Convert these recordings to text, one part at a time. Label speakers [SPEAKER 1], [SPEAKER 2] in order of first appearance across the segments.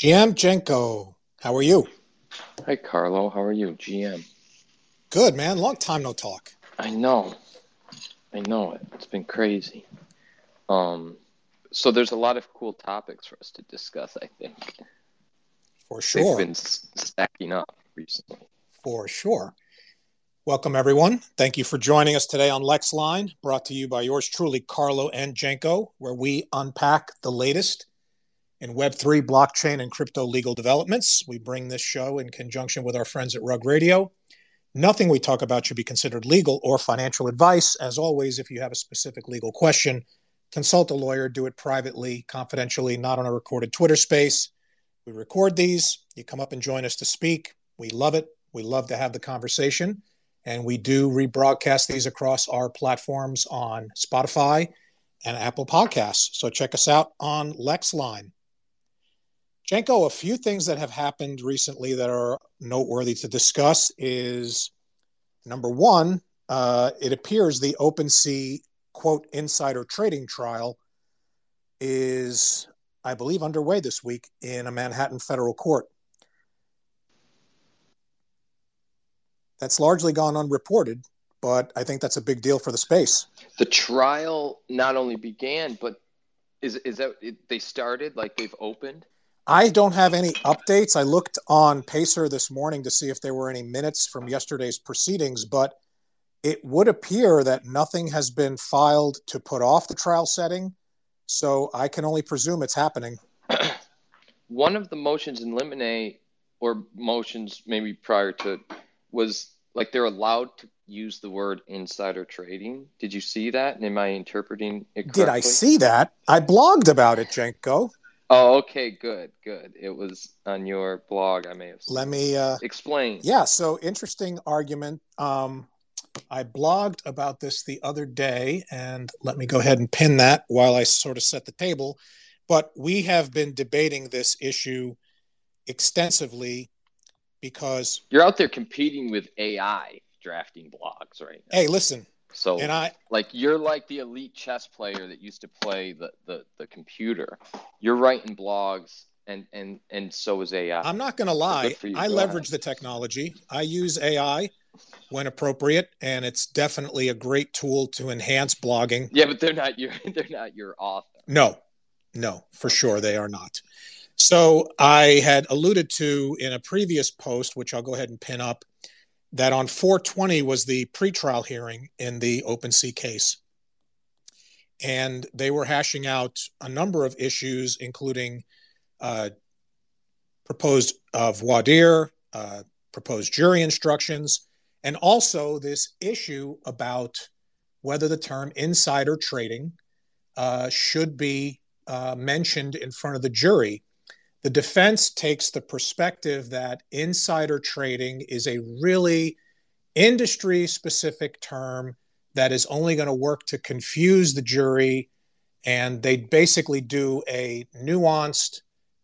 [SPEAKER 1] GM Jenko, how are you?
[SPEAKER 2] Hi, Carlo. How are you, GM?
[SPEAKER 1] Good, man. Long time no talk.
[SPEAKER 2] I know. I know it. It's been crazy. Um, so there's a lot of cool topics for us to discuss. I think
[SPEAKER 1] for sure.
[SPEAKER 2] They've been stacking up recently.
[SPEAKER 1] For sure. Welcome, everyone. Thank you for joining us today on LexLine, brought to you by yours truly, Carlo and Jenko, where we unpack the latest in Web3, blockchain, and crypto legal developments. We bring this show in conjunction with our friends at Rug Radio. Nothing we talk about should be considered legal or financial advice. As always, if you have a specific legal question, consult a lawyer, do it privately, confidentially, not on a recorded Twitter space. We record these. You come up and join us to speak. We love it. We love to have the conversation. And we do rebroadcast these across our platforms on Spotify and Apple Podcasts. So check us out on LexLine. Jenko, a few things that have happened recently that are noteworthy to discuss is number one, uh, it appears the OpenSea quote insider trading trial is, I believe, underway this week in a Manhattan federal court. That's largely gone unreported, but I think that's a big deal for the space.
[SPEAKER 2] The trial not only began, but is is that they started like they've opened?
[SPEAKER 1] I don't have any updates. I looked on Pacer this morning to see if there were any minutes from yesterday's proceedings, but it would appear that nothing has been filed to put off the trial setting. So I can only presume it's happening.
[SPEAKER 2] One of the motions in limine or motions maybe prior to was like they're allowed to use the word insider trading. Did you see that? And am I interpreting it correctly?
[SPEAKER 1] Did I see that? I blogged about it, Jenko.
[SPEAKER 2] Oh, okay, good, good. It was on your blog. I may have.
[SPEAKER 1] Let me uh,
[SPEAKER 2] explain.
[SPEAKER 1] Yeah, so interesting argument. Um, I blogged about this the other day, and let me go ahead and pin that while I sort of set the table. But we have been debating this issue extensively because
[SPEAKER 2] you're out there competing with AI drafting blogs right
[SPEAKER 1] now. Hey, listen,
[SPEAKER 2] so and I like you're like the elite chess player that used to play the the, the computer. You're writing blogs and and and so is AI.
[SPEAKER 1] I'm not going to lie. So I Go leverage ahead. the technology. I use AI when appropriate, and it's definitely a great tool to enhance blogging.
[SPEAKER 2] Yeah, but they're not your they're not your author.
[SPEAKER 1] No, no, for okay. sure they are not. So I had alluded to in a previous post, which I'll go ahead and pin up, that on 420 was the pretrial hearing in the OpenSea case. And they were hashing out a number of issues, including uh, proposed uh, voir dire, uh, proposed jury instructions, and also this issue about whether the term insider trading uh, should be uh, mentioned in front of the jury the defense takes the perspective that insider trading is a really industry specific term that is only going to work to confuse the jury. And they basically do a nuanced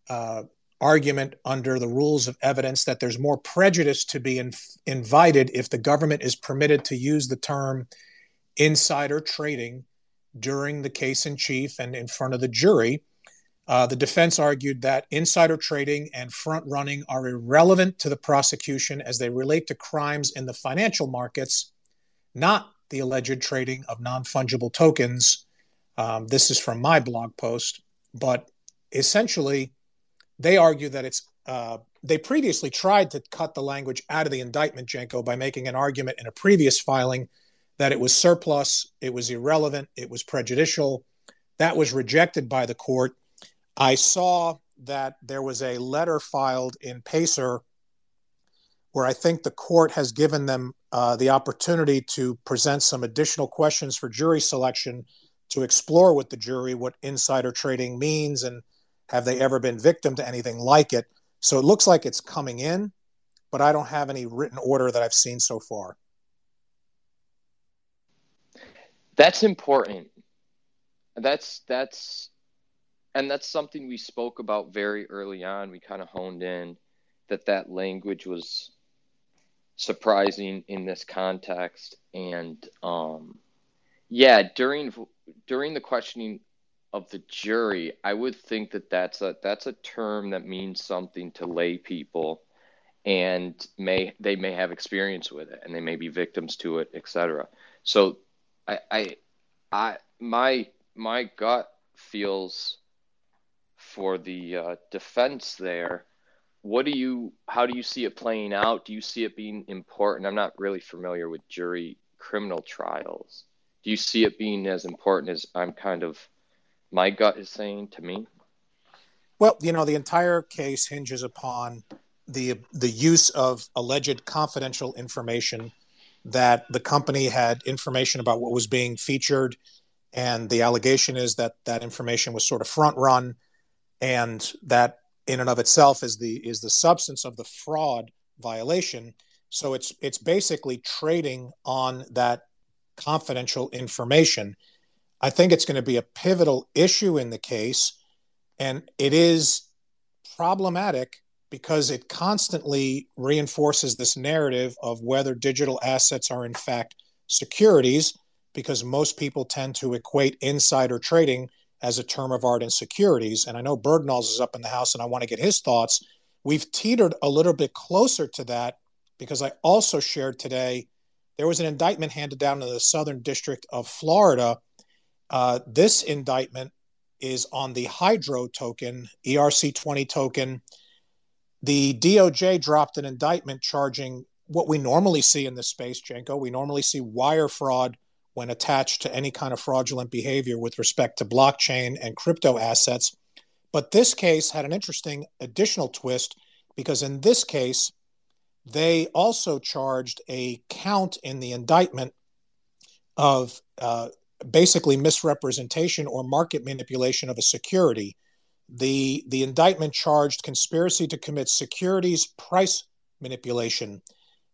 [SPEAKER 1] uh, argument under the rules of evidence that there's more prejudice to be in, invited if the government is permitted to use the term insider trading during the case in chief and in front of the jury uh, the defense argued that insider trading and front running are irrelevant to the prosecution as they relate to crimes in the financial markets, not the alleged trading of non fungible tokens. Um, this is from my blog post, but essentially, they argue that it's. Uh, they previously tried to cut the language out of the indictment, Jenko, by making an argument in a previous filing that it was surplus, it was irrelevant, it was prejudicial. That was rejected by the court I saw that there was a letter filed in Pacer where I think the court has given them uh, the opportunity to present some additional questions for jury selection to explore with the jury what insider trading means and have they ever been victim to anything like it. So it looks like it's coming in, but I don't have any written order that I've seen so far.
[SPEAKER 2] That's important. That's that's and that's something we spoke about very early on. We kind of honed in that that language was surprising in this context, and um, yeah, during during the questioning of the jury, I would think that that's a that's a term that means something to lay people, and may they may have experience with it, and they may be victims to it, etc. So, I, I, I, my my gut feels for the uh, defense there. What do you? How do you see it playing out? Do you see it being important? I'm not really familiar with jury criminal trials. Do you see it being as important as I'm kind of my gut is saying to me?
[SPEAKER 1] Well, you know, the entire case hinges upon the the use of alleged confidential information that the company had information about what was being featured and the allegation is that that information was sort of front run and that in and of itself is the is the substance of the fraud violation so it's it's basically trading on that confidential information I think it's going to be a pivotal issue in the case. And it is problematic because it constantly reinforces this narrative of whether digital assets are in fact securities, because most people tend to equate insider trading as a term of art in securities. And I know Bergnols is up in the house and I want to get his thoughts. We've teetered a little bit closer to that because I also shared today there was an indictment handed down in the Southern District of Florida uh, this indictment is on the Hydro token, ERC20 token. The DOJ dropped an indictment charging what we normally see in this space, Jenko. We normally see wire fraud when attached to any kind of fraudulent behavior with respect to blockchain and crypto assets. But this case had an interesting additional twist because in this case, they also charged a count in the indictment of uh, basically misrepresentation or market manipulation of a security. The, the indictment charged conspiracy to commit securities price manipulation.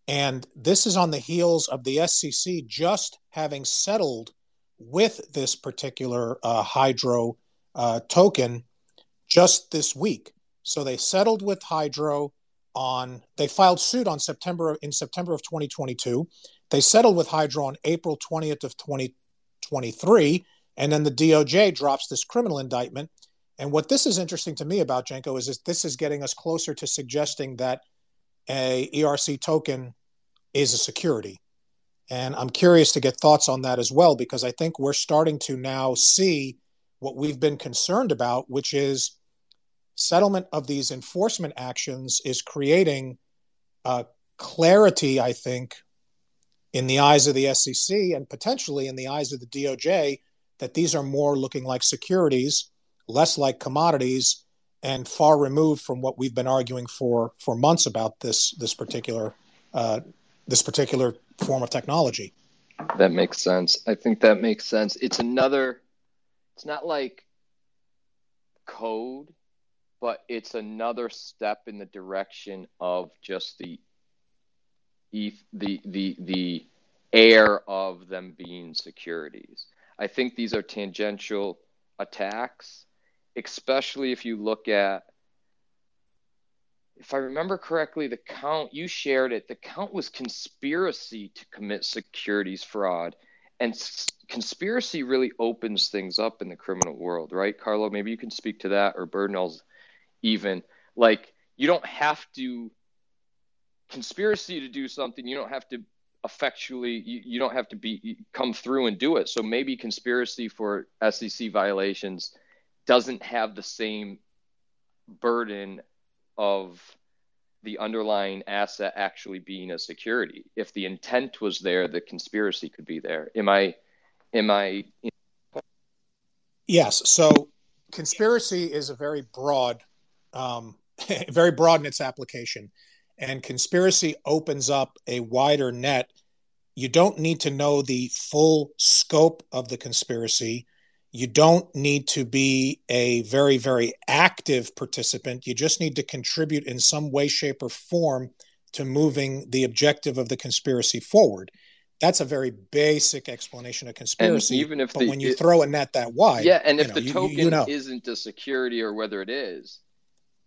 [SPEAKER 1] And this is on the heels of the SEC just having settled with this particular uh, Hydro uh, token just this week. So they settled with Hydro on, they filed suit on September, in September of 2022. They settled with Hydro on April 20th of 2023, And then the DOJ drops this criminal indictment. And what this is interesting to me about Jenko is, is this is getting us closer to suggesting that a ERC token is a security. And I'm curious to get thoughts on that as well, because I think we're starting to now see what we've been concerned about, which is settlement of these enforcement actions is creating uh, clarity, I think, in the eyes of the SEC and potentially in the eyes of the DOJ that these are more looking like securities, less like commodities, and far removed from what we've been arguing for for months about this this particular uh, this particular form of technology.
[SPEAKER 2] That makes sense. I think that makes sense. It's another. It's not like code, but it's another step in the direction of just the the the the air of them being securities. I think these are tangential attacks, especially if you look at if I remember correctly, the count you shared it, the count was conspiracy to commit securities fraud. And s- conspiracy really opens things up in the criminal world, right? Carlo, maybe you can speak to that or Bernals even. Like, you don't have to conspiracy to do something you don't have to effectually you, you don't have to be come through and do it so maybe conspiracy for sec violations doesn't have the same burden of the underlying asset actually being a security if the intent was there the conspiracy could be there am i am i
[SPEAKER 1] yes so conspiracy is a very broad um, very broad in its application and conspiracy opens up a wider net. You don't need to know the full scope of the conspiracy. You don't need to be a very, very active participant. You just need to contribute in some way, shape, or form to moving the objective of the conspiracy forward. That's a very basic explanation of conspiracy. And even if but the, when you it, throw a net that wide,
[SPEAKER 2] yeah, and if know, the you, token you know. isn't a security or whether it is,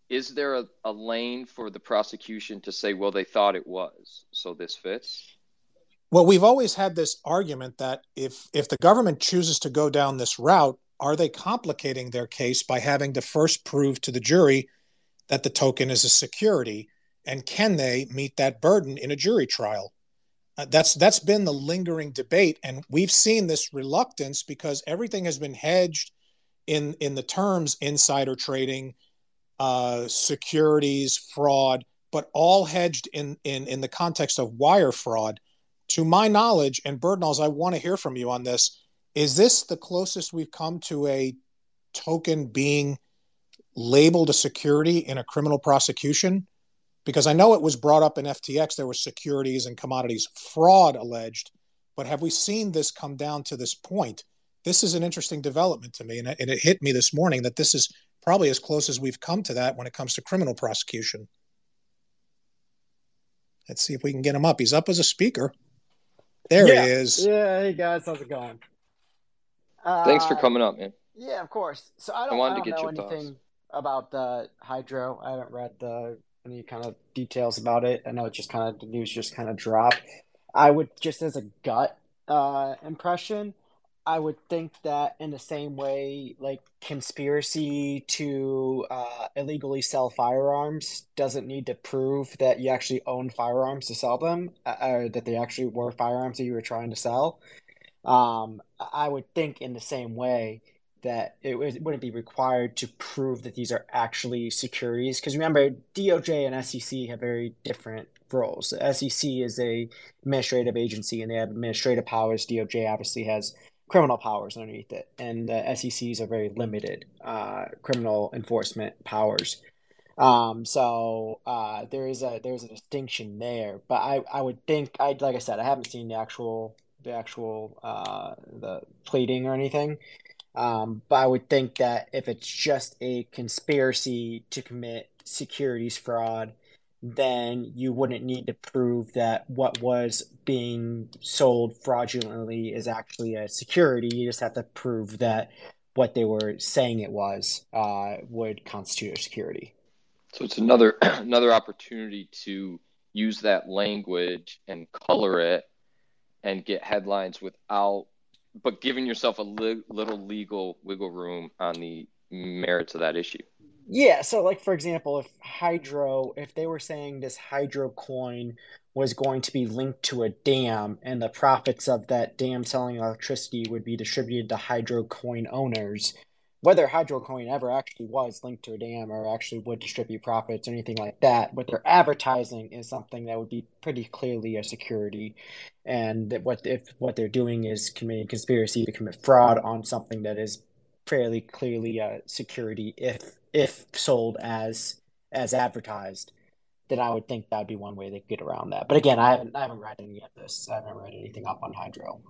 [SPEAKER 2] is there a, a lane for the prosecution to say, well, they thought it was, so this fits?
[SPEAKER 1] Well, we've always had this argument that if if the government chooses to go down this route, are they complicating their case by having to first prove to the jury that the token is a security? And can they meet that burden in a jury trial? Uh, that's that's been the lingering debate, and we've seen this reluctance because everything has been hedged in in the terms insider trading, uh, securities fraud, but all hedged in in in the context of wire fraud. To my knowledge, and Bergdahl, I want to hear from you on this. Is this the closest we've come to a token being labeled a security in a criminal prosecution? Because I know it was brought up in FTX, there were securities and commodities fraud alleged, but have we seen this come down to this point? This is an interesting development to me, and it, and it hit me this morning that this is probably as close as we've come to that when it comes to criminal prosecution. Let's see if we can get him up. He's up as a speaker. There
[SPEAKER 3] yeah.
[SPEAKER 1] he is.
[SPEAKER 3] Yeah, hey guys, how's it going?
[SPEAKER 2] Thanks for uh, coming up, man.
[SPEAKER 3] Yeah, of course. So I don't, I, I don't know anything thoughts. about the hydro. I haven't read the any kind of details about it. I know it just kind of the news just kind of dropped. I would just as a gut uh, impression, I would think that in the same way, like conspiracy to uh, illegally sell firearms doesn't need to prove that you actually own firearms to sell them, uh, or that they actually were firearms that you were trying to sell. Um, I would think in the same way that it, wouldn't be required to prove that these are actually securities. Because remember, DOJ and SEC have very different roles. The SEC is a administrative agency, and they have administrative powers. DOJ obviously has criminal powers underneath it, and the SECs are very limited uh, criminal enforcement powers. Um, so uh, there is a there's a distinction there, but I, I would think I like I said I haven't seen the actual the actual uh, the pleading or anything. Um, but I would think that if it's just a conspiracy to commit securities fraud, then you wouldn't need to prove that what was being sold fraudulently is actually a security. You just have to prove that what they were saying it was uh, would constitute a security.
[SPEAKER 2] So it's another another opportunity to use that language and color it and get headlines without but giving yourself a li- little legal wiggle room on the merits of that issue.
[SPEAKER 3] Yeah, so like for example, if Hydro, if they were saying this Hydro coin was going to be linked to a dam and the profits of that dam selling electricity would be distributed to Hydro coin owners, whether hydro coin ever actually was linked to a dam or actually would distribute profits or anything like that, what they're advertising is something that would be pretty clearly a security, and that what if what they're doing is committing conspiracy to commit fraud on something that is fairly clearly a security if if sold as as advertised. Then I would think that would be one way they could get around that. But again, I haven't I haven't read any of this. I haven't read anything up on Hydro.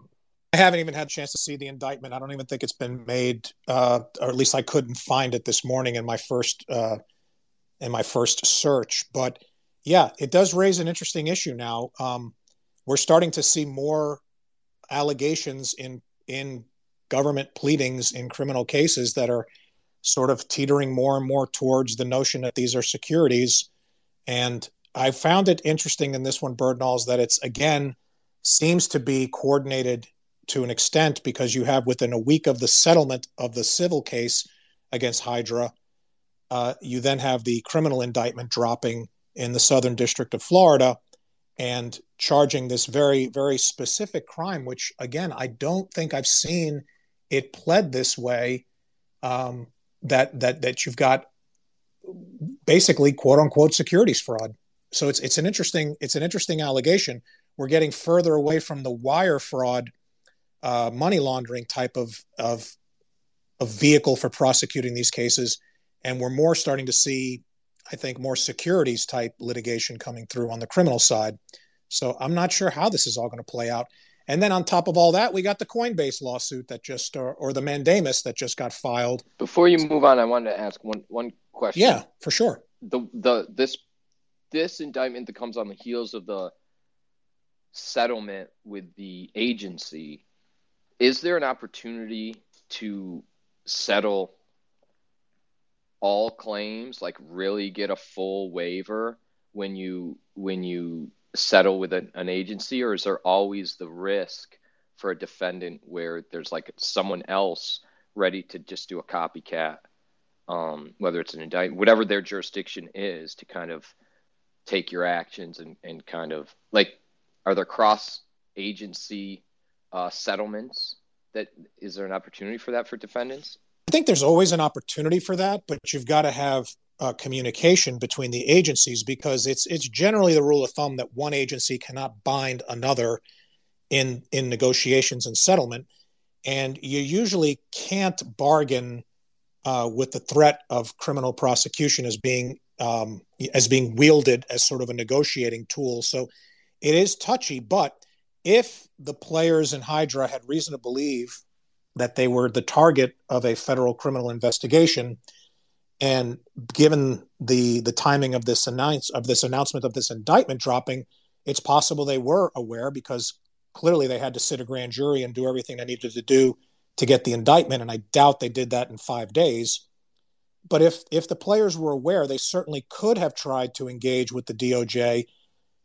[SPEAKER 1] I haven't even had a chance to see the indictment. I don't even think it's been made, uh, or at least I couldn't find it this morning in my first uh, in my first search. But yeah, it does raise an interesting issue. Now um, we're starting to see more allegations in in government pleadings in criminal cases that are sort of teetering more and more towards the notion that these are securities. And I found it interesting in this one, Bergdahl, that it's again seems to be coordinated to an extent because you have within a week of the settlement of the civil case against Hydro, uh, you then have the criminal indictment dropping in the Southern District of Florida and charging this very, very specific crime, which again, I don't think I've seen it pled this way. Um, that that that you've got basically quote unquote securities fraud. So it's it's an interesting it's an interesting allegation. We're getting further away from the wire fraud uh, money laundering type of, of of vehicle for prosecuting these cases, and we're more starting to see, I think, more securities type litigation coming through on the criminal side. So I'm not sure how this is all going to play out. And then on top of all that, we got the Coinbase lawsuit that just, or, or the mandamus that just got filed.
[SPEAKER 2] Before you move on, I wanted to ask one one question.
[SPEAKER 1] Yeah, for sure.
[SPEAKER 2] The the this this indictment that comes on the heels of the settlement with the agency is there an opportunity to settle all claims like really get a full waiver when you when you settle with an, an agency or is there always the risk for a defendant where there's like someone else ready to just do a copycat, um, whether it's an indictment, whatever their jurisdiction is, to kind of take your actions and, and kind of like, are there cross agency uh, settlements? That is there an opportunity for that for defendants?
[SPEAKER 1] I think there's always an opportunity for that, but you've got to have uh, communication between the agencies because it's it's generally the rule of thumb that one agency cannot bind another in in negotiations and settlement, and you usually can't bargain uh, with the threat of criminal prosecution as being um, as being wielded as sort of a negotiating tool. So it is touchy, but if the players in Hydro had reason to believe that they were the target of a federal criminal investigation, and given the the timing of this announce of this announcement of this indictment dropping, it's possible they were aware because clearly they had to sit a grand jury and do everything they needed to do to get the indictment, and I doubt they did that in five days. But if if the players were aware, they certainly could have tried to engage with the DOJ.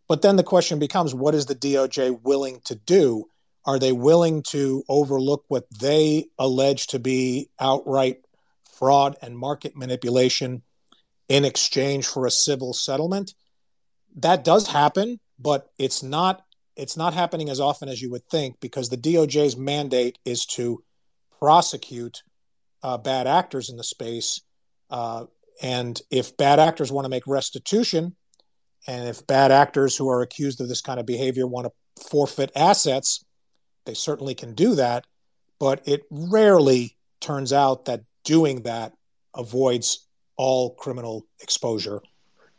[SPEAKER 1] But then the question becomes, what is the DOJ willing to do? Are they willing to overlook what they allege to be outright fraud and market manipulation in exchange for a civil settlement. That does happen, but it's not it's not happening as often as you would think because the DOJ's mandate is to prosecute uh, bad actors in the space. Uh, and if bad actors want to make restitution, and if bad actors who are accused of this kind of behavior want to forfeit assets, they certainly can do that. But it rarely turns out that doing that avoids all criminal exposure.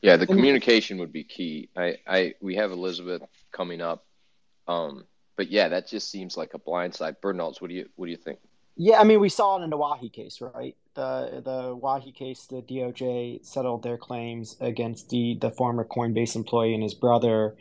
[SPEAKER 2] Yeah, the communication would be key. I, I we have Elizabeth coming up. Um, but yeah, that just seems like a blindside. Bernals, what do you what do you think?
[SPEAKER 3] Yeah, I mean, we saw it in the Wahi case, right? The the Wahi case, the DOJ settled their claims against the the former Coinbase employee and his brother,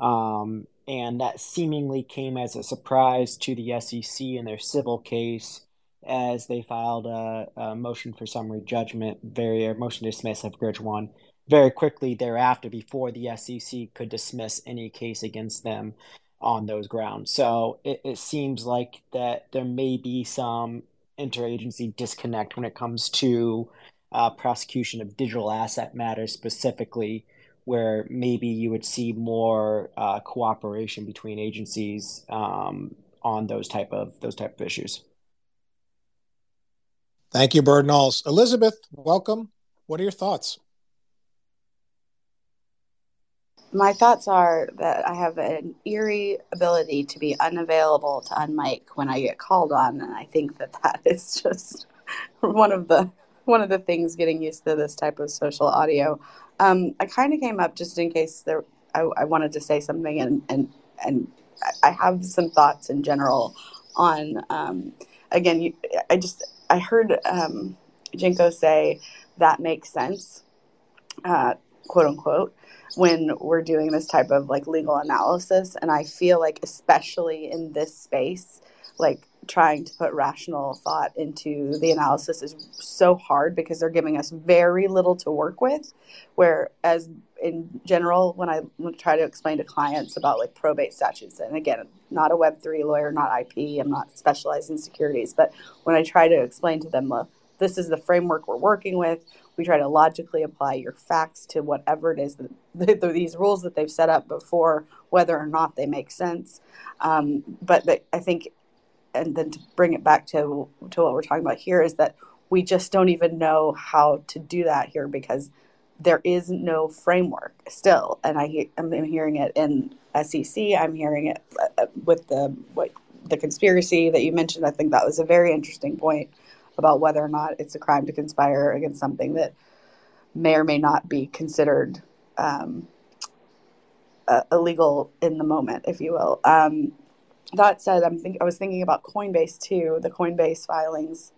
[SPEAKER 3] um, and that seemingly came as a surprise to the SEC in their civil case as they filed a, a motion for summary judgment, very motion to dismiss of Bridge One very quickly thereafter before the SEC could dismiss any case against them on those grounds. So it, it seems like that there may be some interagency disconnect when it comes to uh, prosecution of digital asset matters specifically, where maybe you would see more uh, cooperation between agencies um, on those type of those type of issues.
[SPEAKER 1] Thank you, Bird Knowles. Elizabeth, welcome. What are your thoughts?
[SPEAKER 4] My thoughts are that I have an eerie ability to be unavailable to unmic when I get called on, and I think that that is just one of the one of the things getting used to this type of social audio. Um, I kind of came up just in case there. I, I wanted to say something, and and and I have some thoughts in general on. Um, again, you, I just I heard um, Jenko say that makes sense, uh, quote unquote, when we're doing this type of like legal analysis. And I feel like, especially in this space, like trying to put rational thought into the analysis is so hard because they're giving us very little to work with. Whereas in general, when I try to explain to clients about like probate statutes, and again, not a Web3 lawyer, not IP, I'm not specialized in securities, but when I try to explain to them, well, this is the framework we're working with. We try to logically apply your facts to whatever it is that these rules that they've set up before, whether or not they make sense. Um, but the, I think, and then to bring it back to to what we're talking about here is that we just don't even know how to do that here because there is no framework still, and I I'm hearing it in SEC. I'm hearing it uh, with the what the conspiracy that you mentioned. I think that was a very interesting point about whether or not it's a crime to conspire against something that may or may not be considered um, uh, illegal in the moment, if you will. Um, that said, I'm think I was thinking about Coinbase too. The Coinbase filings.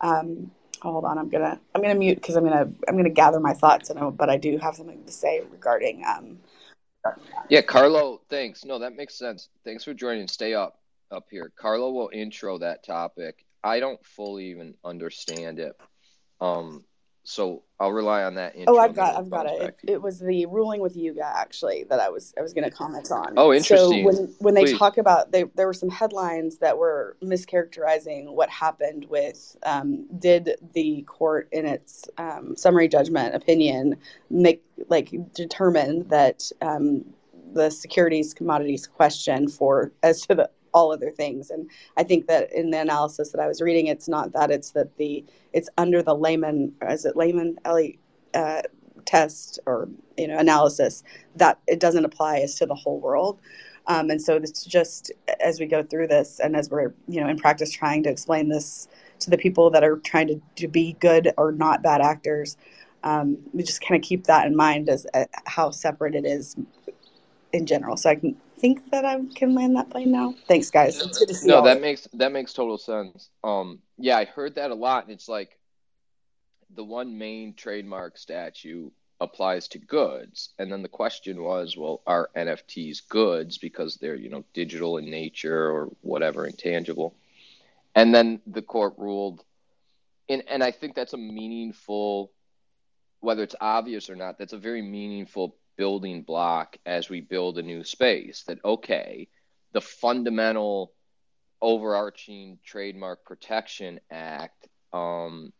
[SPEAKER 4] Um, hold on i'm gonna i'm gonna mute because i'm gonna i'm gonna gather my thoughts and I, but i do have something to say regarding um
[SPEAKER 2] yeah carlo thanks. No that makes sense. Thanks for joining. Stay up up here. Carlo will intro that topic. I don't fully even understand it. Um so I'll rely on that.
[SPEAKER 4] oh, I've got, I've got it. It, it was the ruling with Yuga actually that I was, I was going to comment on.
[SPEAKER 2] Oh, interesting.
[SPEAKER 4] So when when they Please. talk about, they, there were some headlines that were mischaracterizing what happened with. Um, did the court, in its um, summary judgment opinion, make like determine that um, the securities commodities question for as to the all other things. And I think that in the analysis that I was reading, it's not that it's that the it's under the layman is it layman Ellie uh, test or you know analysis that it doesn't apply as to the whole world. Um, and so it's just as we go through this and as we're you know in practice trying to explain this to the people that are trying to, to be good or not bad actors, um, we just kind of keep that in mind as uh, how separate it is in general. So I can think that I can land that plane now. Thanks, guys. It's good to see.
[SPEAKER 2] No, that makes that makes total sense. Um, yeah, I heard that a lot, and it's like the one main trademark statute applies to goods, and then the question was, well, are NFTs goods because they're you know digital in nature or whatever, intangible? And then the court ruled, and and I think that's a meaningful, whether it's obvious or not, that's a very meaningful building block as we build a new space that okay the fundamental overarching trademark protection act um,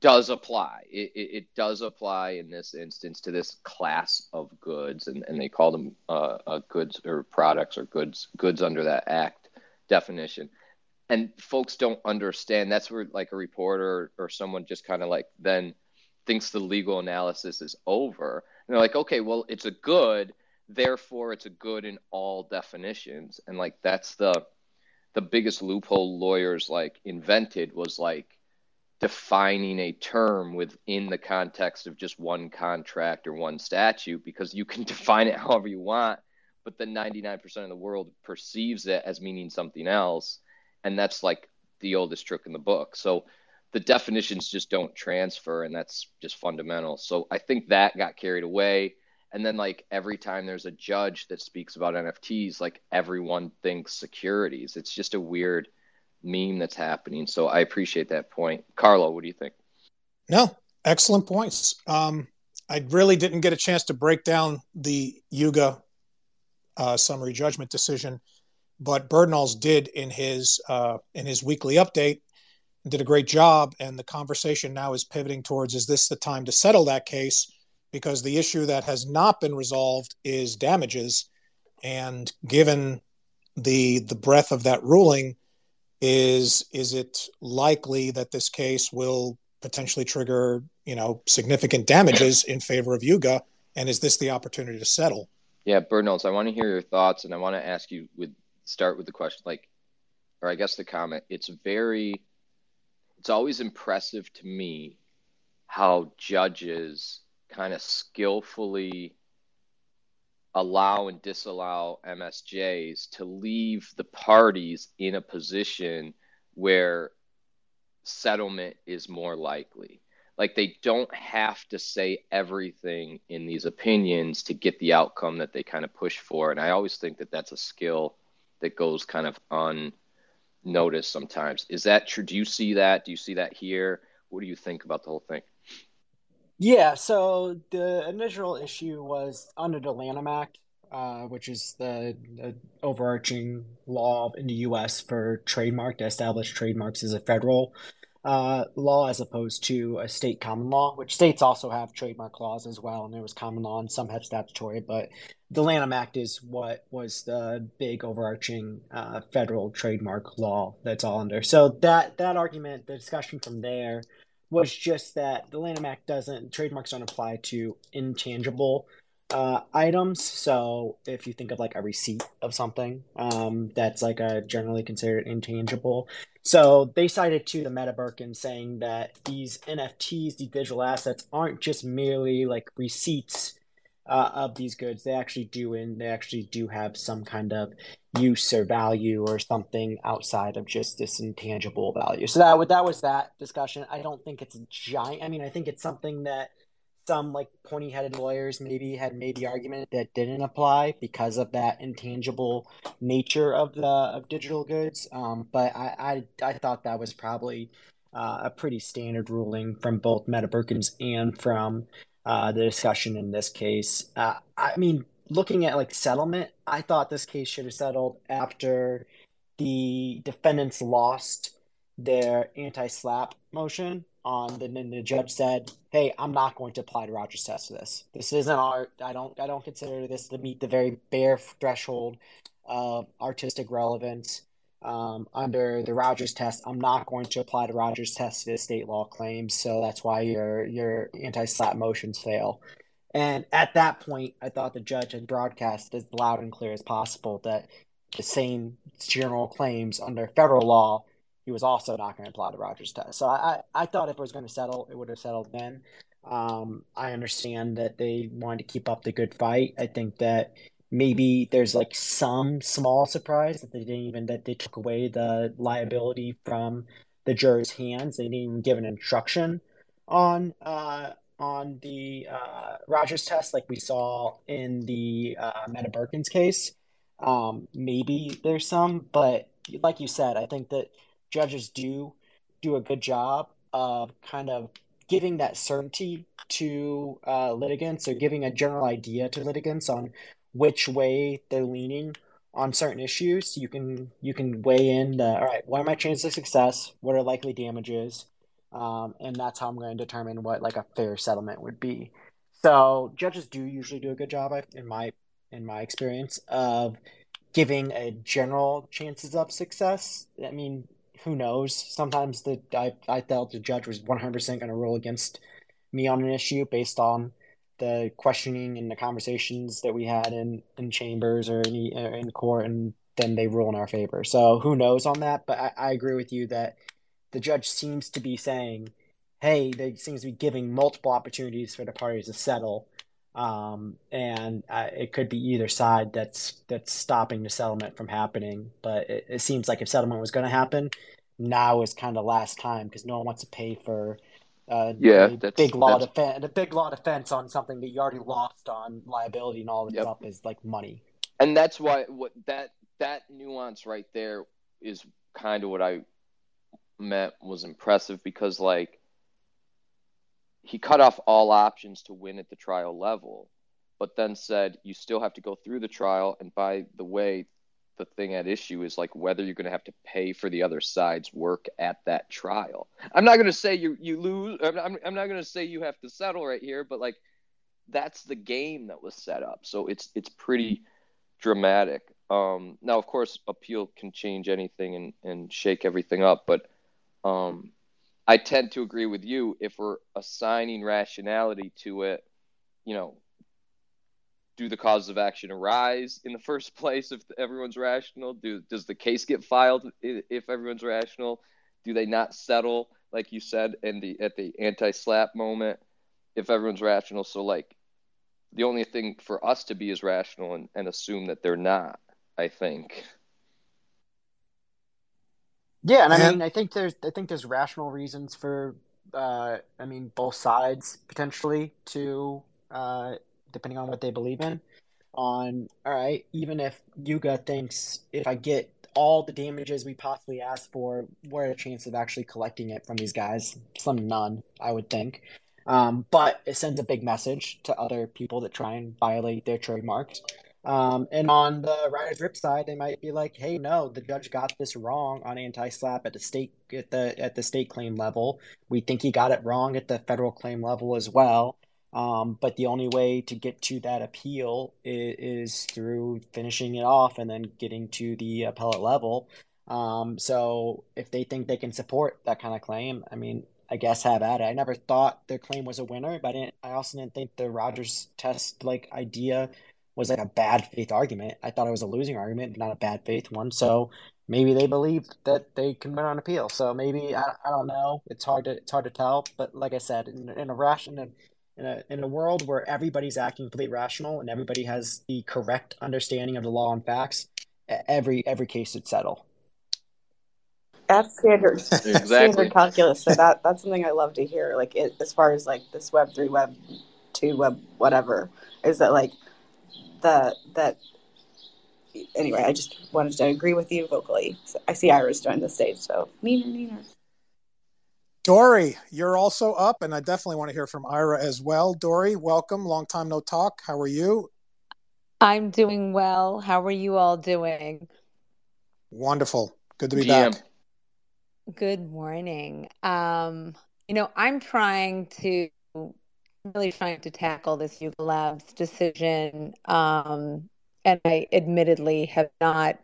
[SPEAKER 2] does apply. It, it, it, does apply in this instance to this class of goods and, and they call them uh, uh, goods or products or goods goods under that act definition. And folks don't understand that's where like a reporter or, or someone just kind of like then thinks the legal analysis is over and they're like, okay, well, it's a good, therefore it's a good in all definitions. And like that's the the biggest loophole lawyers like invented was like defining a term within the context of just one contract or one statute because you can define it however you want, but then 99% of the world perceives it as meaning something else. And that's like the oldest trick in the book. So the definitions just don't transfer and that's just fundamental. So i think that got carried away. And then like every time there's a judge that speaks about nfts like everyone thinks securities. It's just a weird meme that's happening. So i appreciate that point. Carlo what do you think?
[SPEAKER 1] No excellent points. Um, i really didn't get a chance to break down the yuga uh, summary judgment decision but Berdenholz did in his uh, in his weekly update did a great job. And the conversation now is pivoting towards is this the time to settle that case? Because the issue that has not been resolved is damages. And given the the breadth of that ruling, is is it likely that this case will potentially trigger you know significant damages in favor of Yuga? And is this the opportunity to settle?
[SPEAKER 2] Yeah, Berdenholz, I want to hear your thoughts, and I want to ask you with start with the question, like, or I guess the comment. It's very it's always impressive to me how judges kind of skillfully allow and disallow MSJs to leave the parties in a position where settlement is more likely. Like they don't have to say everything in these opinions to get the outcome that they kind of push for. And I always think that that's a skill that goes kind of on notice sometimes. Is that true? Do you see that? Do you see that here? What do you think about the whole thing?
[SPEAKER 3] Yeah, so the initial issue was under the Lanham Act, uh, which is the, the, overarching law in the U.S. for trademark to establish trademarks as a federal uh, law as opposed to a state common law, which states also have trademark laws as well, and there was common law and some have statutory, but the Lanham Act is what was the big overarching uh, federal trademark law that's all under. So that that argument, the discussion from there was just that the Lanham Act doesn't trademarks don't apply to intangible uh, items. So if you think of like a receipt of something, um, that's like a generally considered intangible. So they cited to the Meta Birkin saying that these NFTs, these digital assets, aren't just merely like receipts uh, of these goods. They actually do, and they actually do have some kind of use or value or something outside of just this intangible value. So that that was that discussion. I don't think it's a giant. I mean, I think it's something that some like pointy headed lawyers maybe had made the argument that didn't apply because of that intangible nature of the of digital goods. Um, but I, I I thought that was probably uh, a pretty standard ruling from both Meta Birkins and from uh, the discussion in this case. Uh, I mean, looking at like settlement, I thought this case should have settled after the defendants lost their anti SLAPP motion on the then the judge said, "Hey, I'm not going to apply to Rogers test for this. This isn't art. I don't I don't consider this to meet the very bare threshold of artistic relevance." Um, under the Rogers test, I'm not going to apply to Rogers test to the state law claims, so that's why your your anti-SLAPP motions fail. And at that point, I thought the judge had broadcast as loud and clear as possible that the same general claims under federal law, he was also not going to apply the Rogers test. So I, I thought if it was going to settle, it would have settled then. Um, I understand that they wanted to keep up the good fight. I think that maybe there's like some small surprise that they didn't even that they took away the liability from the jurors' hands. They didn't even give an instruction on uh, on the uh, Rogers test like we saw in the uh, Meta Birkins case. Um, maybe there's some, but like you said, I think that judges do do a good job of kind of giving that certainty to uh, litigants or giving a general idea to litigants on which way they're leaning on certain issues. You can you can weigh in the, all right, what are my chances of success? What are likely damages? Um, and that's how I'm going to determine what like a fair settlement would be. So judges do usually do a good job, in my in my experience, of giving a general chances of success. I mean, who knows? Sometimes the I, I felt the judge was 100% going to rule against me on an issue based on the questioning and the conversations that we had in, in chambers or in, uh, in court, and then they rule in our favor. So who knows on that? But I, I agree with you that the judge seems to be saying, hey, they seems to be giving multiple opportunities for the parties to settle um, and uh, it could be either side that's that's stopping the settlement from happening. But it, it seems like if settlement was going to happen, now is kind of last time because no one wants to pay for uh,
[SPEAKER 2] yeah,
[SPEAKER 3] big law defense, a big law defense on something that you already lost on liability and all that yep. stuff is like money.
[SPEAKER 2] And that's why what that that nuance right there is kind of what I meant was impressive because like he cut off all options to win at the trial level, but then said you still have to go through the trial. And by the way, the thing at issue is like whether you're going to have to pay for the other side's work at that trial. I'm not going to say you you lose. I'm, I'm, I'm not going to say you have to settle right here, but like that's the game that was set up. So it's it's pretty dramatic. Um, now, of course, appeal can change anything and, and shake everything up, but um, I tend to agree with you. If we're assigning rationality to it, you know, do the causes of action arise in the first place if everyone's rational? Do does the case get filed if everyone's rational? Do they not settle like you said in the at the anti-SLAPP moment if everyone's rational? So like the only thing for us to be is rational and, and assume that they're not, I think.
[SPEAKER 3] Yeah, and I mean, I think there's I think there's rational reasons for uh, I mean both sides potentially to uh, depending on what they believe in. On all right, even if Yuga thinks if I get all the damages we possibly ask for, what are the chances of actually collecting it from these guys? Some none, I would think. Um, but it sends a big message to other people that try and violate their trademarks. Um, and on the Ryder Ripps side, they might be like, "Hey, no, the judge got this wrong on anti-SLAPP at the state at the at the state claim level. We think he got it wrong at the federal claim level as well. Um, but the only way to get to that appeal is, is, through finishing it off and then getting to the appellate level. Um, so if they think they can support that kind of claim, I mean, I guess have at it. I never thought their claim was a winner, but I, I also didn't think the Rogers test like idea was like a bad faith argument. I thought it was a losing argument, not a bad faith one. So maybe they believe that they can win on appeal. So maybe I, I don't know. It's hard to it's hard to tell. But like I said, in, in a rash in a, in a in a world where everybody's acting completely rational and everybody has the correct understanding of the law and facts, every every case would settle.
[SPEAKER 4] That's standard exactly. standard calculus. So that that's something I love to hear. Like it, as far as like this Web three, Web two, Web whatever, is that like the that anyway, I just wanted to agree with you vocally. So I see Iris join the stage, so neener neener.
[SPEAKER 1] Dory, you're also up, and I definitely want to hear from Ira as well. Dory, welcome. Long time no talk. How are you?
[SPEAKER 5] I'm doing well. How are you all doing?
[SPEAKER 1] Wonderful. Good to be GM. back.
[SPEAKER 5] Good morning. Um, you know, I'm trying to really trying to tackle this Yuga Labs decision, um, and I admittedly have not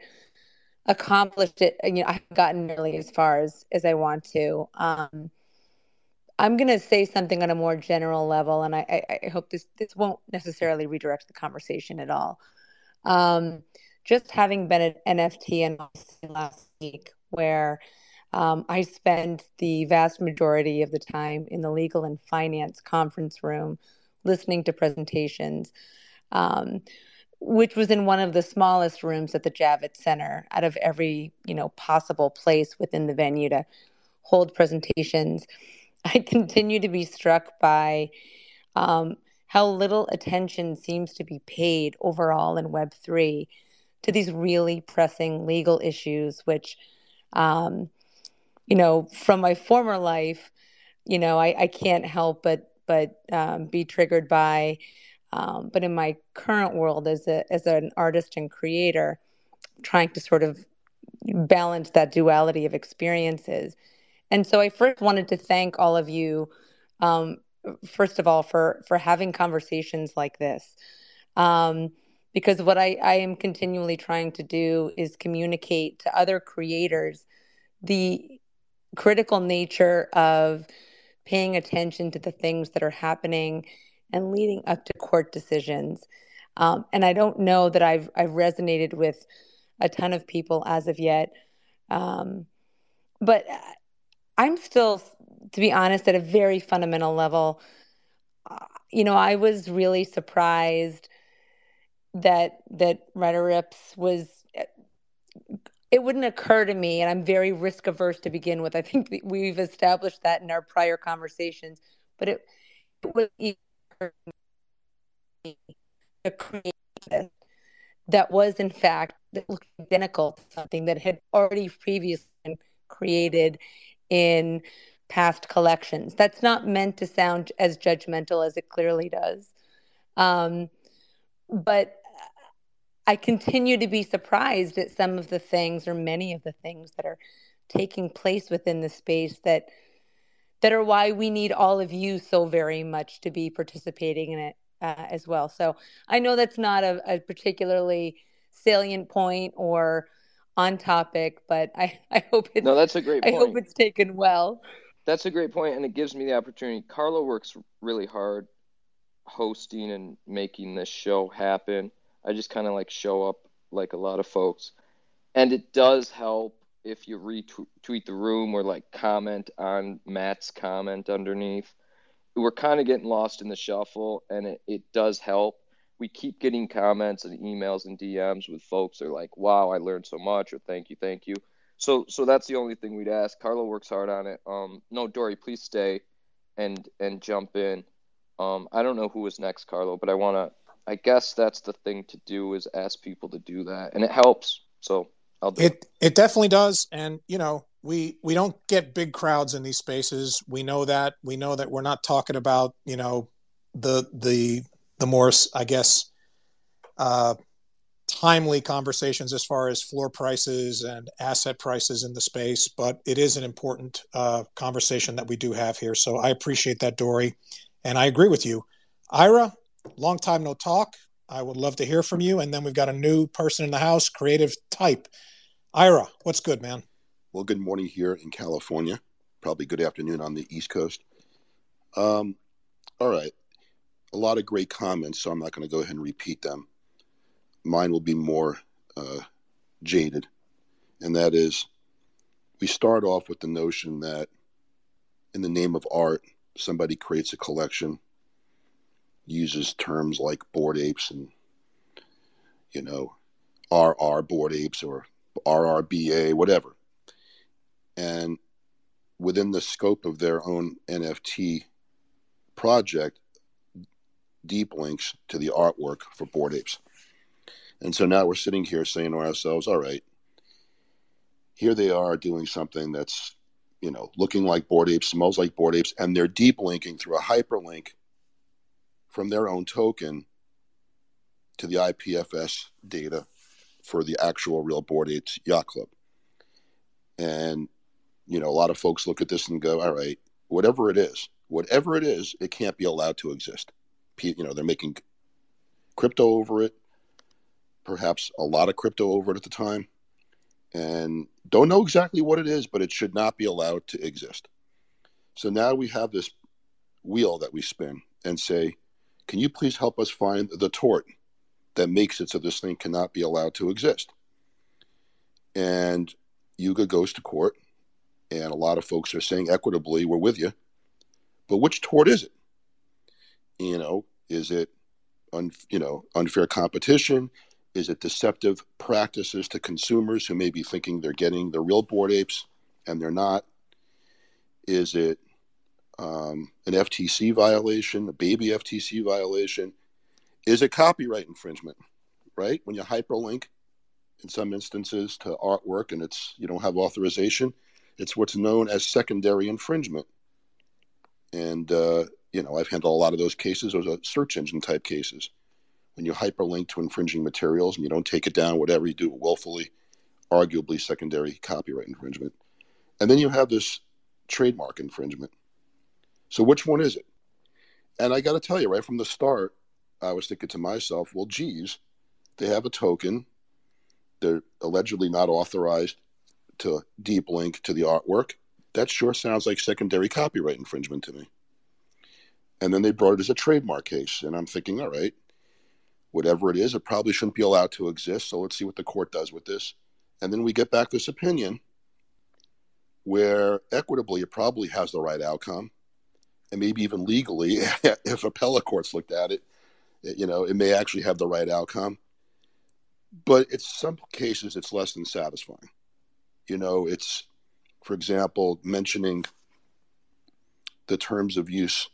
[SPEAKER 5] accomplished it. You know, I haven't gotten nearly as far as as I want to. Um, I'm going to say something on a more general level, and I, I, I, hope this this won't necessarily redirect the conversation at all. Um, just having been at NFT and last week, where um, I spend the vast majority of the time in the legal and finance conference room, listening to presentations. Um, which was in one of the smallest rooms at the Javits Center out of every, you know, possible place within the venue to hold presentations. I continue to be struck by um, how little attention seems to be paid overall in Web3 to these really pressing legal issues, which, um, you know, from my former life, you know, I, I can't help but but um, be triggered by um, but in my current world as a as an artist and creator, trying to sort of balance that duality of experiences. And so I first wanted to thank all of you, um, first of all, for for having conversations like this. Um, because what I, I am continually trying to do is communicate to other creators the critical nature of paying attention to the things that are happening and leading up to court decisions. Um, and I don't know that I've I've resonated with a ton of people as of yet. Um, but I'm still, to be honest, at a very fundamental level. Uh, you know, I was really surprised that that Ripps was. It wouldn't occur to me, and I'm very risk averse to begin with. I think we've established that in our prior conversations, but it, it was a creation that was in fact that looked identical to something that had already previously been created in past collections. That's not meant to sound as judgmental as it clearly does. Um, but I continue to be surprised at some of the things or many of the things that are taking place within the space that that are why we need all of you so very much to be participating in it uh, as well. So I know that's not a, a, particularly salient point or on topic, but I, I hope it's
[SPEAKER 2] no, that's a great. Point.
[SPEAKER 5] I hope it's taken well.
[SPEAKER 2] That's a great point, and it gives me the opportunity. Carlo works really hard hosting and making this show happen. I just kind of like show up like a lot of folks, and it does help if you retweet the room or like comment on Matt's comment underneath we're kind of getting lost in the shuffle, and it, it does help. We keep getting comments and emails and DMs with folks are like, "Wow, I learned so much," or "Thank you, thank you." So, so that's the only thing we'd ask. Carlo works hard on it. Um, no, Dory, please stay and and jump in. Um, I don't know who is next, Carlo, but I want to. I guess that's the thing to do is ask people to do that, and it helps. So I'll do
[SPEAKER 1] it. It, it definitely does, and you know, we we don't get big crowds in these spaces. We know that. We know that we're not talking about you know the the the more I guess uh, timely conversations as far as floor prices and asset prices in the space, but it is an important uh, conversation that we do have here. So I appreciate that, Dory, and I agree with you, Ira. Long time no talk. I would love to hear from you. And then we've got a new person in the house, creative type. Ira, what's good, man?
[SPEAKER 6] Well, good morning here in California. Probably good afternoon on the East Coast. Um, all right. A lot of great comments, so I'm not going to go ahead and repeat them. Mine will be more uh, jaded, and that is we start off with the notion that in the name of art, somebody creates a collection, uses terms like Bored Apes and, you know, RR Bored Apes or RRBA, whatever and within the scope of their own NFT project, deep links to the artwork for Bored Apes. And so now we're sitting here saying to ourselves, all right, here they are doing something that's you know, looking like Bored Apes, smells like Bored Apes, and they're deep linking through a hyperlink from their own token to the IPFS data for the actual real Bored Apes Yacht Club. And, you know, a lot of folks look at this and go, all right, whatever it is, whatever it is, it can't be allowed to exist. You know, they're making crypto over it, perhaps a lot of crypto over it at the time, and don't know exactly what it is, but it should not be allowed to exist. So now we have this wheel that we spin and say, can you please help us find the tort that makes it so this thing cannot be allowed to exist? And Yuga goes to court, and a lot of folks are saying equitably, we're with you. But which tort is it? You know, is it un, you know unfair competition? Is it deceptive practices to consumers who may be thinking they're getting the real bored apes and they're not? Is it um, an FTC violation, a baby FTC violation? Is a copyright infringement? Right when you hyperlink, in some instances, to artwork and it's you don't have authorization, it's what's known as secondary infringement. And uh, you know, I've handled a lot of those cases. Those are search engine type cases when you hyperlink to infringing materials and you don't take it down, whatever you do willfully, arguably secondary copyright infringement. And then you have this trademark infringement. So which one is it? And I got to tell you, right from the start, I was thinking to myself, well, geez, they have a token. They're allegedly not authorized to deep link to the artwork. That sure sounds like secondary copyright infringement to me. And then they brought it as a trademark case. And I'm thinking, all right, whatever it is, it probably shouldn't be allowed to exist. So let's see what the court does with this. And then we get back this opinion where equitably it probably has the right outcome. And maybe even legally, if appellate courts looked at it, you know, it may actually have the right outcome. But in some cases, it's less than satisfying. You know, it's, for example, mentioning the terms of use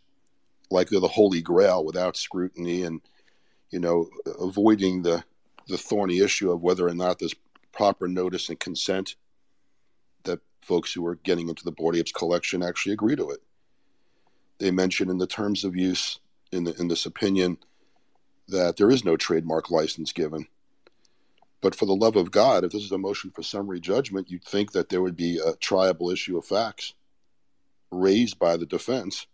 [SPEAKER 6] like they're the holy grail without scrutiny and you know, avoiding the the thorny issue of whether or not there's proper notice and consent that folks who are getting into the Bored Apes collection actually agree to it. They mention in the terms of use in the, in this opinion that there is no trademark license given. But for the love of God, if this is a motion for summary judgment, you'd think that there would be a triable issue of facts raised by the defense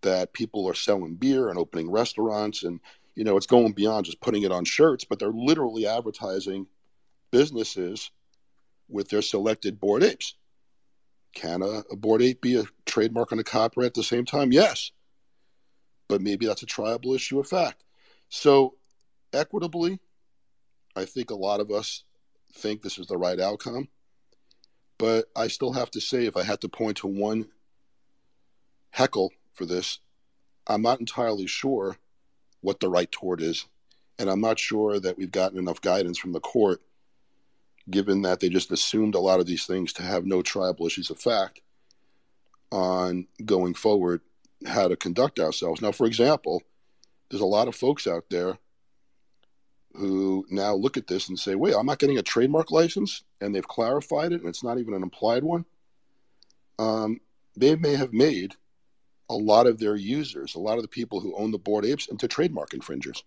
[SPEAKER 6] that people are selling beer and opening restaurants and you know, it's going beyond just putting it on shirts, but they're literally advertising businesses with their selected bored apes. Can a, a bored ape be a trademark and a copyright at the same time? Yes. But maybe that's a triable issue of fact. So, equitably, I think a lot of us think this is the right outcome. But I still have to say, if I had to point to one heckle for this, I'm not entirely sure what the right tort is. And I'm not sure that we've gotten enough guidance from the court, given that they just assumed a lot of these things to have no triable issues of fact on going forward how to conduct ourselves. Now, for example, there's a lot of folks out there who now look at this and say, wait, I'm not getting a trademark license, and they've clarified it, and it's not even an implied one. Um, they may have made a lot of their users, a lot of the people who own the bored apes, into trademark infringers.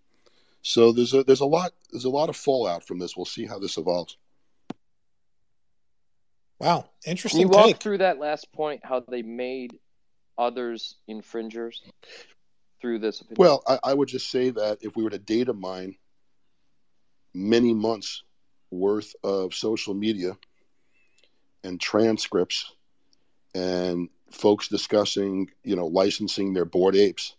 [SPEAKER 6] So there's a there's a lot there's a lot of fallout from this. We'll see how this evolves.
[SPEAKER 1] Wow, interesting.
[SPEAKER 2] Can you walk through that last point? How they made others infringers through this?
[SPEAKER 6] Opinion? Well, I, I would just say that if we were to data mine many months worth of social media and transcripts and folks discussing, you know, licensing their bored apes.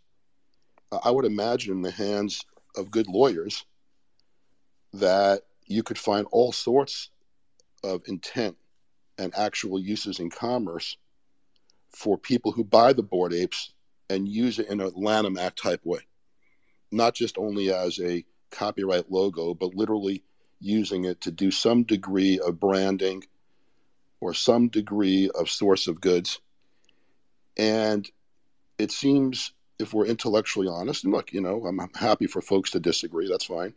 [SPEAKER 6] I would imagine in the hands of good lawyers that you could find all sorts of intent and actual uses in commerce for people who buy the bored apes and use it in a Lanham Act type way, not just only as a copyright logo, but literally using it to do some degree of branding or some degree of source of goods. And it seems, if we're intellectually honest, and look, you know, I'm happy for folks to disagree, that's fine,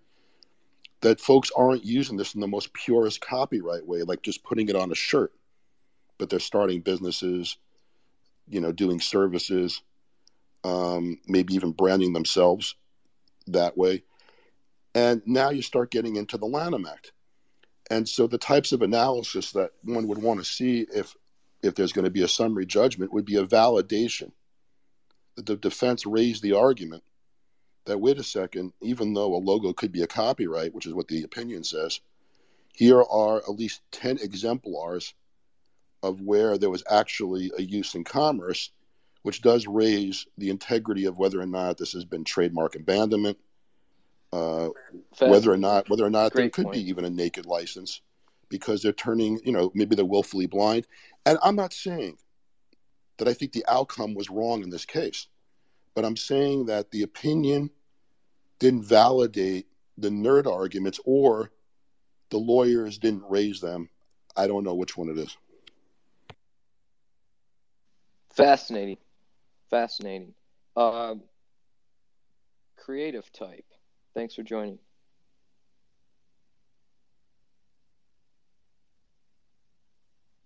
[SPEAKER 6] that folks aren't using this in the most purest copyright way, like just putting it on a shirt. but they're starting businesses, you know, doing services, um, maybe even branding themselves that way. And now you start getting into the Lanham Act. And so the types of analysis that one would want to see if if there's going to be a summary judgment would be a validation that the defense raised the argument that wait a second, even though a logo could be a copyright, which is what the opinion says, here are at least 10 exemplars of where there was actually a use in commerce, which does raise the integrity of whether or not this has been trademark abandonment, uh, whether or not whether or not Great there could point. be even a naked license, because they're turning, you know, maybe they're willfully blind. And I'm not saying that I think the outcome was wrong in this case, but I'm saying that the opinion didn't validate the nerd arguments or the lawyers didn't raise them. I don't know which one it is.
[SPEAKER 2] Fascinating. Fascinating. Uh, creative type. Thanks for joining.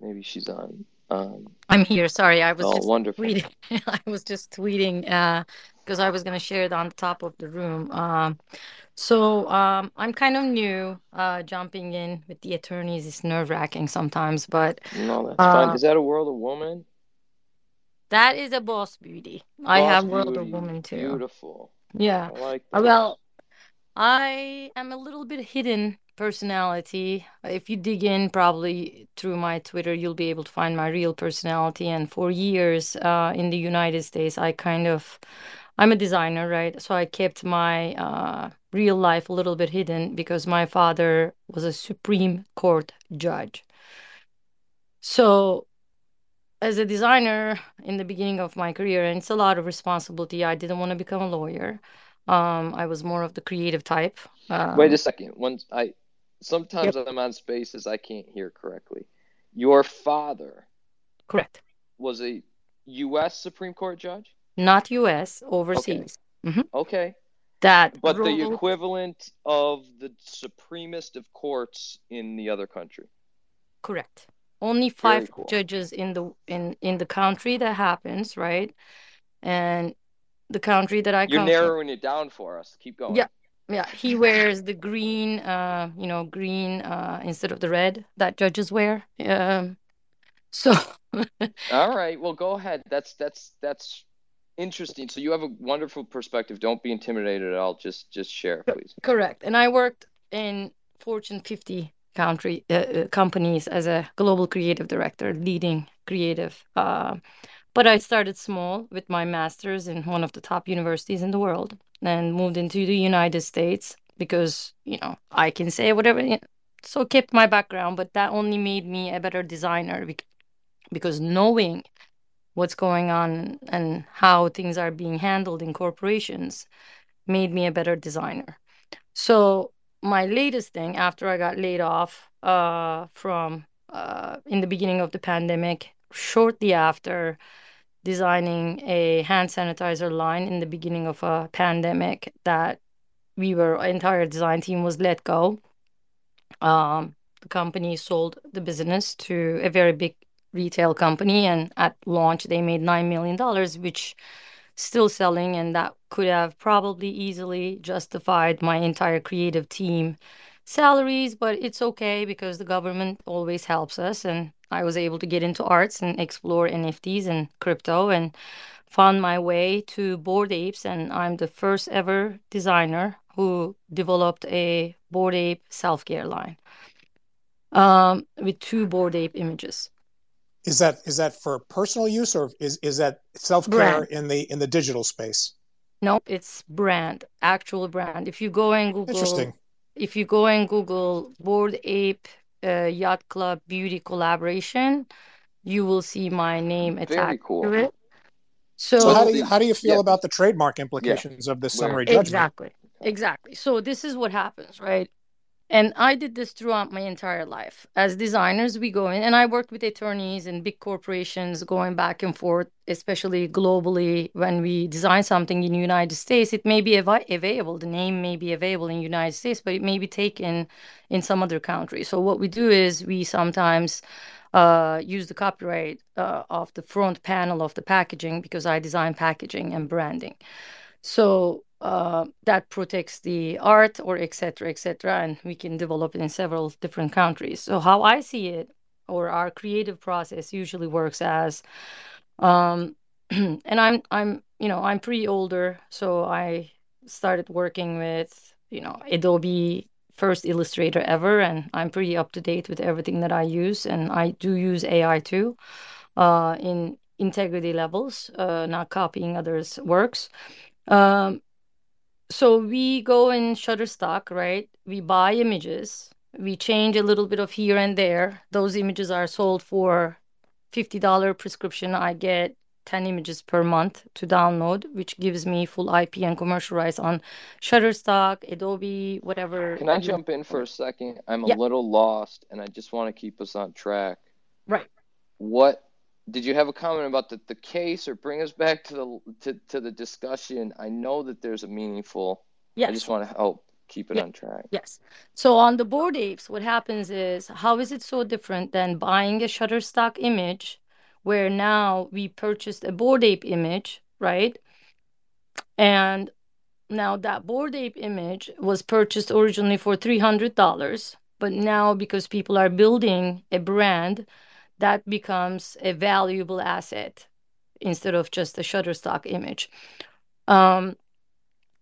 [SPEAKER 2] Maybe she's on. Um,
[SPEAKER 7] I'm here. Sorry, I was
[SPEAKER 2] oh,
[SPEAKER 7] just
[SPEAKER 2] wonderful.
[SPEAKER 7] tweeting. I was just tweeting because uh, I was going to share it on the top of the room. Um, so um, I'm kind of new. Uh, jumping in with the attorneys It's nerve wracking sometimes, but
[SPEAKER 2] no, that's uh, fine. Is that a World of Woman?
[SPEAKER 7] That is a Boss Beauty. Boss I have Beauty. World of Woman too.
[SPEAKER 2] Beautiful.
[SPEAKER 7] Yeah.
[SPEAKER 2] I like.
[SPEAKER 7] Well, I am a little bit hidden personality. If you dig in, probably through my Twitter, you'll be able to find my real personality. And for years uh, in the United States, I kind of, I'm a designer, right? So I kept my uh, real life a little bit hidden because my father was a Supreme Court judge. So as a designer in the beginning of my career, and it's a lot of responsibility, I didn't want to become a lawyer. Um, I was more of the creative type. Um,
[SPEAKER 2] Wait a second. Once I sometimes yep. I'm on spaces I can't hear correctly. Your father,
[SPEAKER 7] correct,
[SPEAKER 2] was a U.S. Supreme Court judge.
[SPEAKER 7] Not U.S. Overseas.
[SPEAKER 2] Okay. Mm-hmm. okay.
[SPEAKER 7] That,
[SPEAKER 2] but wrote... the equivalent of the supremest of courts in the other country.
[SPEAKER 7] Correct. Only five cool. judges in the in in the country that happens, right? And the country that I
[SPEAKER 2] You're narrowing from. it down for us. Keep going.
[SPEAKER 7] Yeah. Yeah, he wears the green, uh, you know, green uh, instead of the red that judges wear. Um, so.
[SPEAKER 2] All right. Well, go ahead. That's that's that's interesting. So you have a wonderful perspective. Don't be intimidated at all. Just just share, please.
[SPEAKER 7] Correct. And I worked in Fortune 50 country uh, uh, companies as a global creative director, leading creative. Uh, but I started small with my master's in one of the top universities in the world and moved into the United States because, you know, I can say whatever. So kept my background, but that only made me a better designer because knowing what's going on and how things are being handled in corporations made me a better designer. So my latest thing after I got laid off uh, from uh, in the beginning of the pandemic, shortly after designing a hand sanitizer line in the beginning of a pandemic that we were entire design team was let go. Um, the company sold the business to a very big retail company and at launch they made nine million dollars which still selling and that could have probably easily justified my entire creative team salaries but it's okay because the government always helps us and I was able to get into arts and explore NFTs and crypto and found my way to Bored Apes. And I'm the first ever designer who developed a Bored Ape self care line um, with two Bored Ape images.
[SPEAKER 1] Is that is that for personal use or is is that self care in the in the digital space?
[SPEAKER 7] No, it's brand, actual brand. If you go and Google, if you go and Google Bored Ape uh, yacht club beauty collaboration, you will see my name attached cool. to it.
[SPEAKER 1] So, so, how do you how do you feel yeah. about the trademark implications yeah. of this summary judgment?
[SPEAKER 7] Exactly, exactly. So this is what happens, right? And I did this throughout my entire life. As designers, we go in, and I worked with attorneys and big corporations going back and forth, especially globally. When we design something in the United States, it may be av- available. The name may be available in the United States, but it may be taken in some other country. So what we do is we sometimes uh, use the copyright uh, of the front panel of the packaging because I design packaging and branding. So uh, that protects the art or etc etc and we can develop it in several different countries. So how i see it or our creative process usually works as um, and i'm i'm you know i'm pretty older so i started working with you know adobe first illustrator ever and i'm pretty up to date with everything that i use and i do use ai too uh, in integrity levels uh, not copying others works. Um, so we go in Shutterstock, right? We buy images. We change a little bit of here and there. Those images are sold for $50 prescription. I get 10 images per month to download, which gives me full IP and commercial rights on Shutterstock, Adobe, whatever.
[SPEAKER 2] Can I jump in for a second? I'm a little lost and I just want to keep us on track.
[SPEAKER 7] Right.
[SPEAKER 2] What did you have a comment about the, the case or bring us back to the to, to the discussion? I know that there's a meaningful yes. I just want to help keep it on track.
[SPEAKER 7] Yes. So on the Bored Apes, what happens is how is it so different than buying a Shutterstock image where now we purchased a Bored Ape image, right? And now that Bored Ape image was purchased originally for $300, but now because people are building a brand that becomes a valuable asset instead of just a Shutterstock image. Um,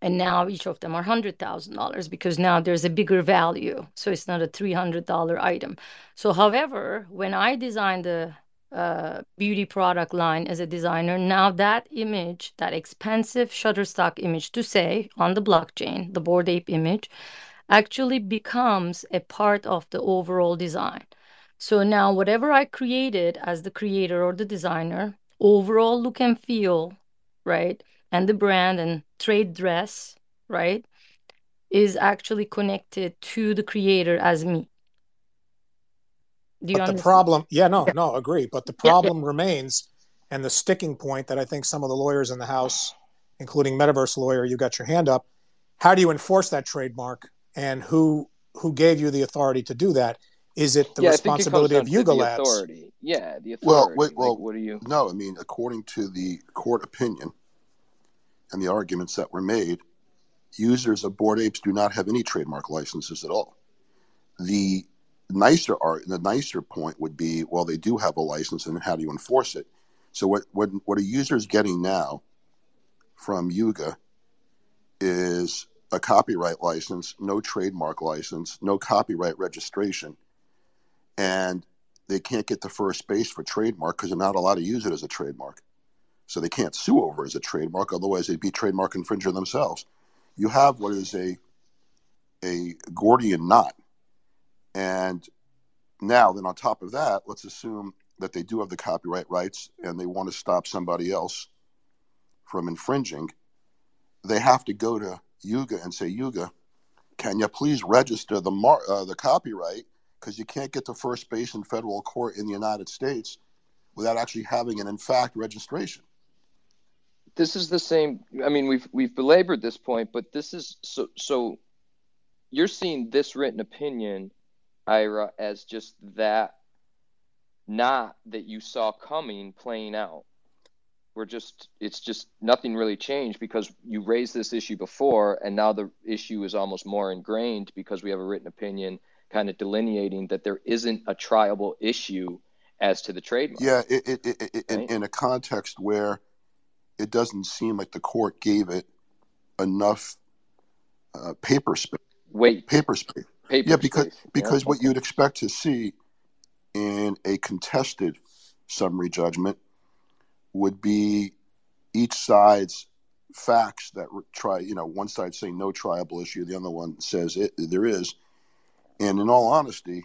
[SPEAKER 7] and now each of them are $100,000 because now there's a bigger value. So it's not a $300 item. So, however, when I designed the uh, beauty product line as a designer, now that image, that expensive Shutterstock image to say on the blockchain, the Bored Ape image, actually becomes a part of the overall design. So now whatever I created as the creator or the designer, overall look and feel, right? And the brand and trade dress, right? Is actually connected to the creator as me.
[SPEAKER 1] Do you but understand? the problem, yeah, no, no, agree. But the problem yeah, yeah. remains, and the sticking point that I think some of the lawyers in the House, including Metaverse lawyer, you got your hand up. How do you enforce that trademark, and who who gave you the authority to do that? Is it the yeah, responsibility of Yuga Labs?
[SPEAKER 2] Authority. Yeah, the authority.
[SPEAKER 6] Well, wait, well, like, what are you? No, I mean, according to the court opinion and the arguments that were made, users of Bored Apes do not have any trademark licenses at all. The nicer art, the nicer point would be, well, they do have a license, and how do you enforce it? So what what what a user is getting now from Yuga is a copyright license, no trademark license, no copyright registration, and they can't get the first base for trademark because they're not allowed to use it as a trademark. So they can't sue over as a trademark, otherwise they'd be trademark infringer themselves. You have what is a a Gordian knot. And now then on top of that, let's assume that they do have the copyright rights and they want to stop somebody else from infringing. They have to go to Yuga and say, Yuga, can you please register the mar- uh, the copyright because you can't get to first base in federal court in the United States without actually having an in fact registration.
[SPEAKER 2] This is the same. I mean, we've we've belabored this point, but this is so so. You're seeing this written opinion, Ira, as just that, not that you saw coming playing out. We're just it's just nothing really changed because you raised this issue before, and now the issue is almost more ingrained because we have a written opinion kind of delineating that there isn't a triable issue as to the trademark.
[SPEAKER 6] Yeah, it, it, it, right? in, in a context where it doesn't seem like the court gave it enough uh, paper space.
[SPEAKER 2] Wait,
[SPEAKER 6] paper space.
[SPEAKER 2] Paper
[SPEAKER 6] yeah, because
[SPEAKER 2] space.
[SPEAKER 6] because
[SPEAKER 2] yeah,
[SPEAKER 6] what you'd expect to see in a contested summary judgment would be each side's facts that try you know one side saying no triable issue the other one says it, there is and in all honesty,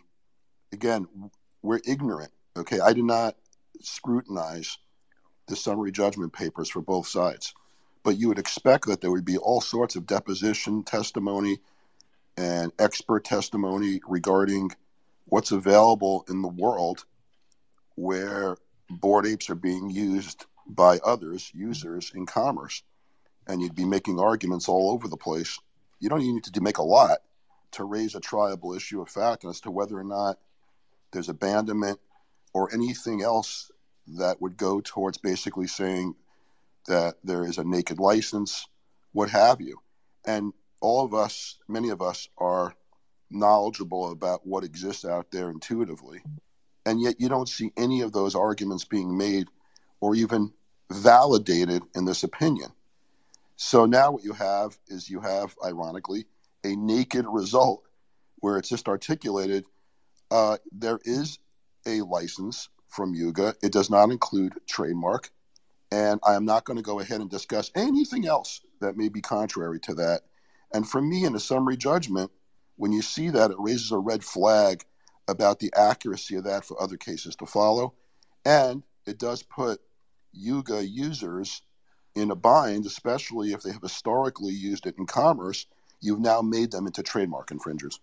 [SPEAKER 6] again, we're ignorant. Okay, I do not scrutinize the summary judgment papers for both sides, but you would expect that there would be all sorts of deposition testimony and expert testimony regarding what's available in the world where Bored Apes are being used by others, users in commerce. And you'd be making arguments all over the place. You don't even need to make a lot to raise a triable issue of fact as to whether or not there's abandonment or anything else that would go towards basically saying that there is a naked license, what have you. And all of us, many of us, are knowledgeable about what exists out there intuitively. And yet you don't see any of those arguments being made or even validated in this opinion. So now what you have is you have, ironically, a naked result where it's just articulated uh, there is a license from Yuga. It does not include trademark. And I am not going to go ahead and discuss anything else that may be contrary to that. And for me, in a summary judgment, when you see that, it raises a red flag about the accuracy of that for other cases to follow. And it does put Yuga users in a bind, especially if they have historically used it in commerce. You've now made them into trademark infringers.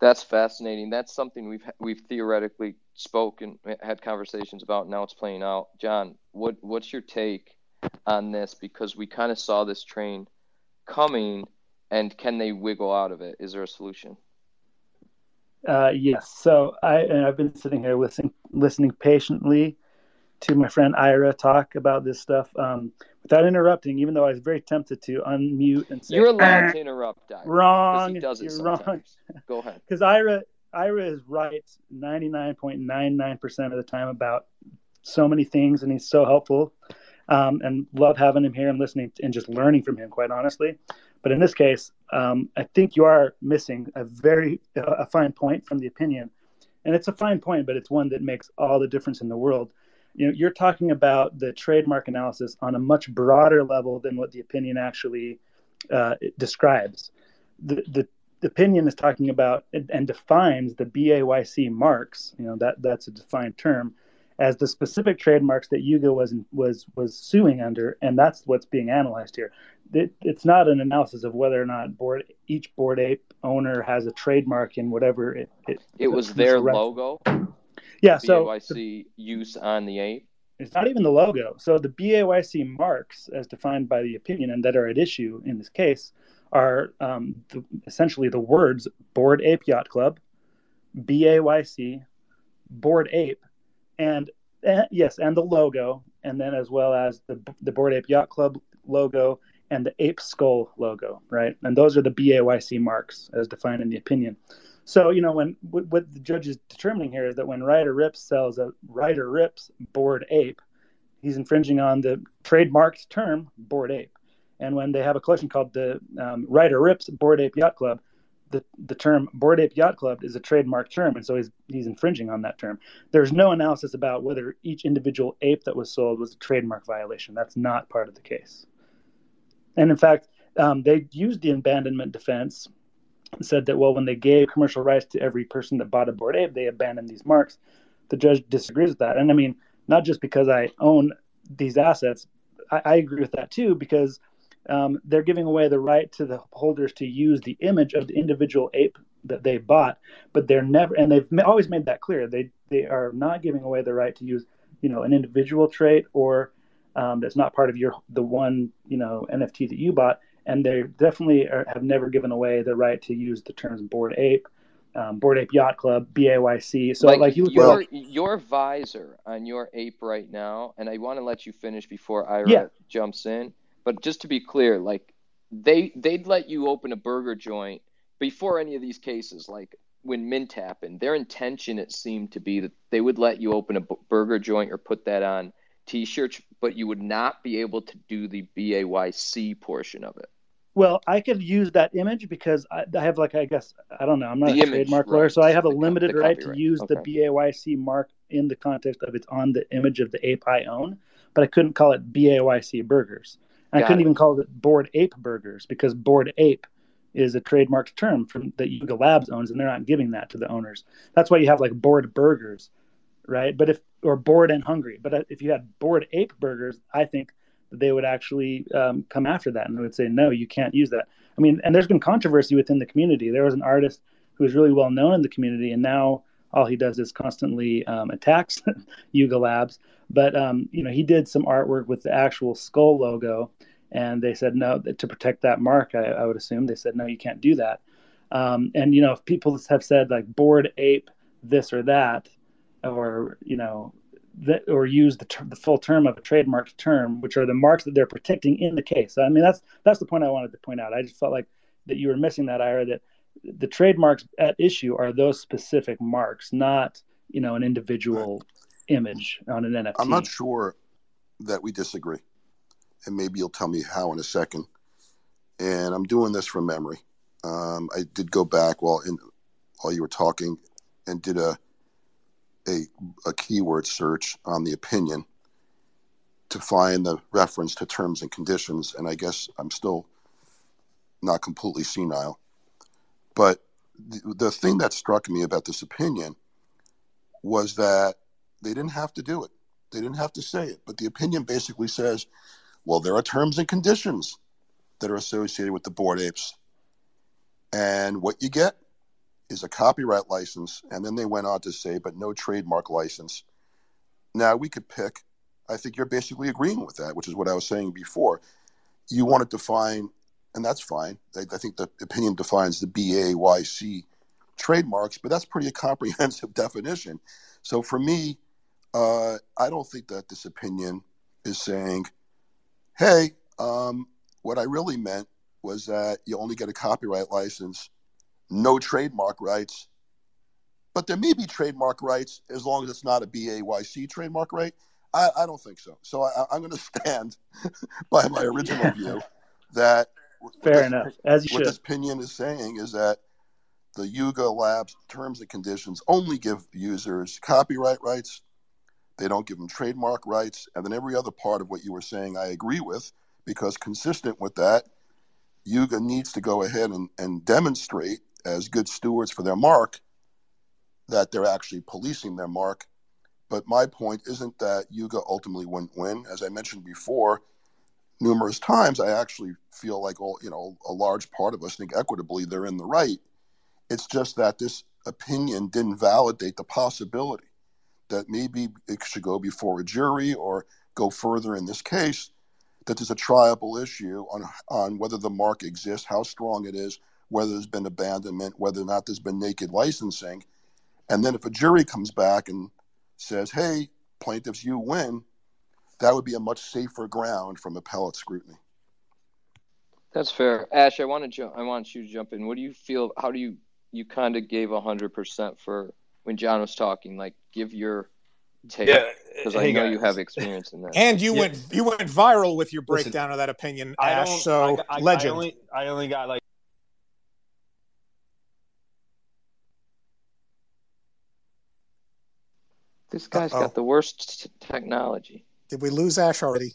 [SPEAKER 2] That's fascinating. That's something we've we've theoretically spoken, had conversations about. Now it's playing out. John, what what's your take on this? Because we kind of saw this train coming, and can they wiggle out of it? Is there a solution?
[SPEAKER 8] Uh, yes. So I I've been sitting here listening listening patiently to my friend Ira talk about this stuff um, without interrupting, even though I was very tempted to unmute and say,
[SPEAKER 2] "You're allowed to interrupt." Ira,
[SPEAKER 8] wrong.
[SPEAKER 2] He does it
[SPEAKER 8] You're
[SPEAKER 2] sometimes.
[SPEAKER 8] wrong.
[SPEAKER 2] Go ahead.
[SPEAKER 8] Because Ira Ira is right 99.99% of the time about so many things, and he's so helpful. Um, and love having him here and listening and just learning from him, quite honestly. But in this case, um, I think you are missing a very a fine point from the opinion, and it's a fine point, but it's one that makes all the difference in the world you know you're talking about the trademark analysis on a much broader level than what the opinion actually uh, describes the, the, opinion is talking about and, and defines the BAYC marks you know that that's a defined term as the specific trademarks that Yuga was was was suing under, and that's what's being analyzed here. It, it's not an analysis of whether or not board each bored ape owner has a trademark in whatever it.
[SPEAKER 2] It, it was their logo.
[SPEAKER 8] Yeah, so
[SPEAKER 2] BAYC the, use on the ape.
[SPEAKER 8] It's not even the logo. So the BAYC marks, as defined by the opinion and that are at issue in this case, are um, the, essentially the words Bored Ape Yacht Club, BAYC, Bored Ape, and uh, yes, and the logo, and then as well as the the Bored Ape Yacht Club logo and the ape skull logo, right? And those are the BAYC marks as defined in the opinion. So you know when what the judge is determining here is that when Ryder Ripps sells a Ryder Ripps bored ape, he's infringing on the trademarked term bored ape. And when they have a collection called the um, Ryder Ripps Bored Ape Yacht Club, the, the term Bored Ape Yacht Club is a trademark term, and so he's he's infringing on that term. There's no analysis about whether each individual ape that was sold was a trademark violation. That's not part of the case. And in fact, um, they used the abandonment defense said that well when they gave commercial rights to every person that bought a bored ape they abandoned these marks. The judge disagrees with that. And i mean not just because i own these assets i, I agree with that too because um, they're giving away the right to the holders to use the image of the individual ape that they bought but they're never and they've always made that clear. They they are not giving away the right to use you know an individual trait or um, that's not part of your the one you know nft that you bought and they definitely are, have never given away the right to use the terms bored ape, um, bored ape yacht club, BAYC. So like, like you
[SPEAKER 2] your your visor on your ape right now, and I want to let you finish before Ira yeah. jumps in. But just to be clear, like they they'd let you open a burger joint before any of these cases, like when Mint happened. Their intention it seemed to be that they would let you open a burger joint or put that on t-shirts, but you would not be able to do the BAYC portion of it.
[SPEAKER 8] Well, I could use that image because I, I have like I guess I don't know. I'm not the a image, trademark right. lawyer, so I have a the, limited the right to use okay. the BAYC mark in the context of it's on the image of the ape I own, but I couldn't call it BAYC burgers. I couldn't it. even call it bored ape burgers because bored ape is a trademarked term from that Yuga Labs owns, and they're not giving that to the owners. That's why you have like bored burgers, right? But if or bored and hungry. But if you had bored ape burgers, I think they would actually um, come after that and they would say, no, you can't use that. I mean, and there's been controversy within the community. There was an artist who was really well known in the community, and now all he does is constantly um, attacks Yuga Labs. But um, you know, he did some artwork with the actual skull logo, and they said no to protect that mark. I, I would assume they said no, you can't do that. Um, and you know, if people have said like bored ape this or that, or you know that or use the, ter- the full term of a trademark term, which are the marks that they're protecting in the case. I mean, that's that's the point I wanted to point out. I just felt like that you were missing that, Ira. That the trademarks at issue are those specific marks, not you know an individual image on an NFT.
[SPEAKER 6] I'm not sure that we disagree, and maybe you'll tell me how in a second. And I'm doing this from memory. Um, I did go back while in while you were talking and did a a, a keyword search on the opinion to find the reference to terms and conditions, and I guess I'm still not completely senile. But the, the thing that struck me about this opinion was that they didn't have to do it. They didn't have to say it. But the opinion basically says, well, there are terms and conditions that are associated with the bored apes. And what you get is a copyright license, and then they went on to say, but no trademark license. Now we could pick. I think you're basically agreeing with that, which is what I was saying before. You want to define, and that's fine. I, I think the opinion defines the BAYC trademarks, but that's pretty a comprehensive definition. So for me, uh, I don't think that this opinion is saying, hey, um, what I really meant was that you only get a copyright license no trademark rights. But there may be trademark rights as long as it's not a BAYC trademark right. I, I don't think so. So I, am going to stand by my original view that
[SPEAKER 8] fair this, enough. As you
[SPEAKER 6] what
[SPEAKER 8] should.
[SPEAKER 6] this opinion is saying is that the Yuga Labs terms and conditions only give users copyright rights. They don't give them trademark rights. And then every other part of what you were saying, I agree with, because consistent with that, Yuga needs to go ahead and, and demonstrate as good stewards for their mark that they're actually policing their mark. But my point isn't that Yuga ultimately wouldn't win. As I mentioned before, numerous times, I actually feel like all you know a large part of us think equitably they're in the right. It's just that this opinion didn't validate the possibility that maybe it should go before a jury or go further in this case that there's a triable issue on on whether the mark exists, how strong it is, whether there's been abandonment, whether or not there's been naked licensing. And then if a jury comes back and says, hey, plaintiffs, you win, that would be a much safer ground from appellate scrutiny.
[SPEAKER 2] That's fair. Ash, I want to jump I want you to jump in. What do you feel how do you you kind of gave 100% for when John was talking like give your take yeah, because I know guys. you have experience in that.
[SPEAKER 1] And you yeah. went you went viral with your breakdown Listen, of that opinion, Ash. So I, I, legend.
[SPEAKER 9] I only, I only got like
[SPEAKER 2] This guy's Uh-oh. got the worst t- technology.
[SPEAKER 1] Did we lose Ash already?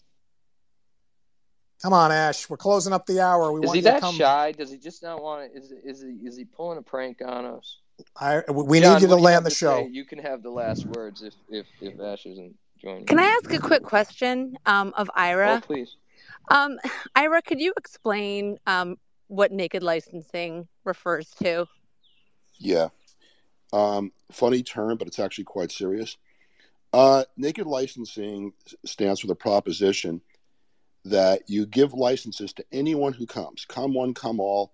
[SPEAKER 1] Come on, Ash. We're closing up the hour. We
[SPEAKER 2] is
[SPEAKER 1] want
[SPEAKER 2] he that
[SPEAKER 1] come...
[SPEAKER 2] shy? Does he just not want to? Is is he is he pulling a prank on us?
[SPEAKER 1] I we John, need you to land the show.
[SPEAKER 2] Say? You can have the last words if if if Ash isn't joining.
[SPEAKER 5] Can I ask a quick question um, of Ira?
[SPEAKER 2] Oh, please.
[SPEAKER 5] Um, Ira, could you explain um, what naked licensing refers to?
[SPEAKER 6] Yeah. Um, funny term, but it's actually quite serious. Uh, naked licensing stands for the proposition that you give licenses to anyone who comes, come one, come all.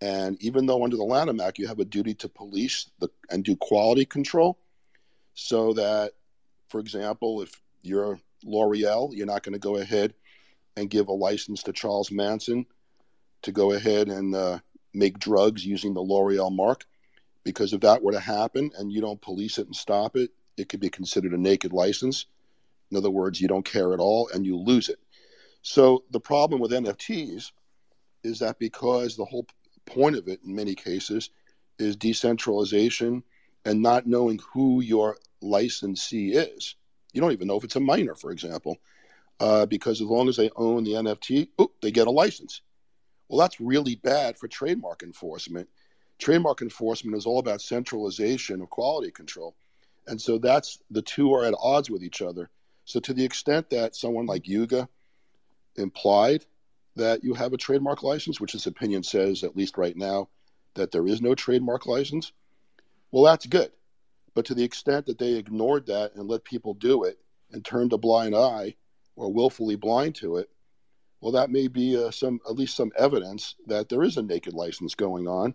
[SPEAKER 6] And even though under the Lanham Act you have a duty to police the, and do quality control, so that, for example, if you're L'Oreal, you're not going to go ahead and give a license to Charles Manson to go ahead and uh, make drugs using the L'Oreal mark because if that were to happen and you don't police it and stop it, it could be considered a naked license. In other words, you don't care at all and you lose it. So the problem with NFTs is that because the whole point of it in many cases is decentralization and not knowing who your licensee is. You don't even know if it's a minor, for example, uh, because as long as they own the NFT, oh, they get a license. Well, that's really bad for trademark enforcement trademark enforcement is all about centralization of quality control. And so that's the two are at odds with each other. So to the extent that someone like Yuga implied that you have a trademark license, which this opinion says, at least right now, that there is no trademark license, well, that's good. But to the extent that they ignored that and let people do it and turned a blind eye or willfully blind to it, well, that may be uh, some at least some evidence that there is a naked license going on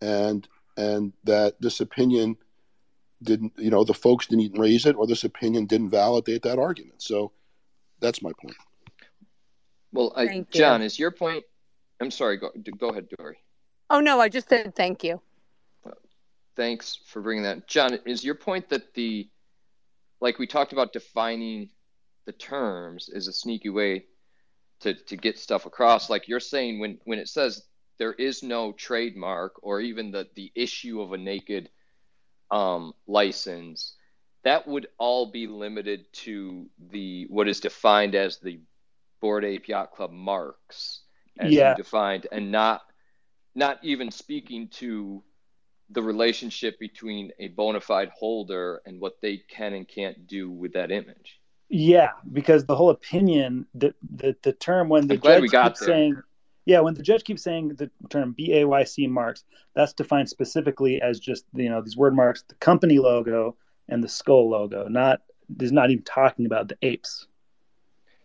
[SPEAKER 6] and and that this opinion didn't you know the folks didn't raise it or this opinion didn't validate that argument. So that's my point.
[SPEAKER 2] Well I, john is your point i'm sorry go, go ahead dory.
[SPEAKER 5] Oh no i just said thank you.
[SPEAKER 2] Thanks for bringing that. John is your point that the like we talked about defining the terms is a sneaky way to, to get stuff across? Like you're saying when when it says there is no trademark or even the the issue of a naked um, license, that would all be limited to the what is defined as the Bored Ape Yacht Club marks, as yeah. you defined, and not not even speaking to the relationship between a bona fide holder and what they can and can't do with that image.
[SPEAKER 8] Yeah, because the whole opinion, the the, the term when the I'm judge keeps saying yeah, when the judge keeps saying the term BAYC marks, that's defined specifically as just you know these word marks, the company logo and the skull logo. Not is not even talking about the apes.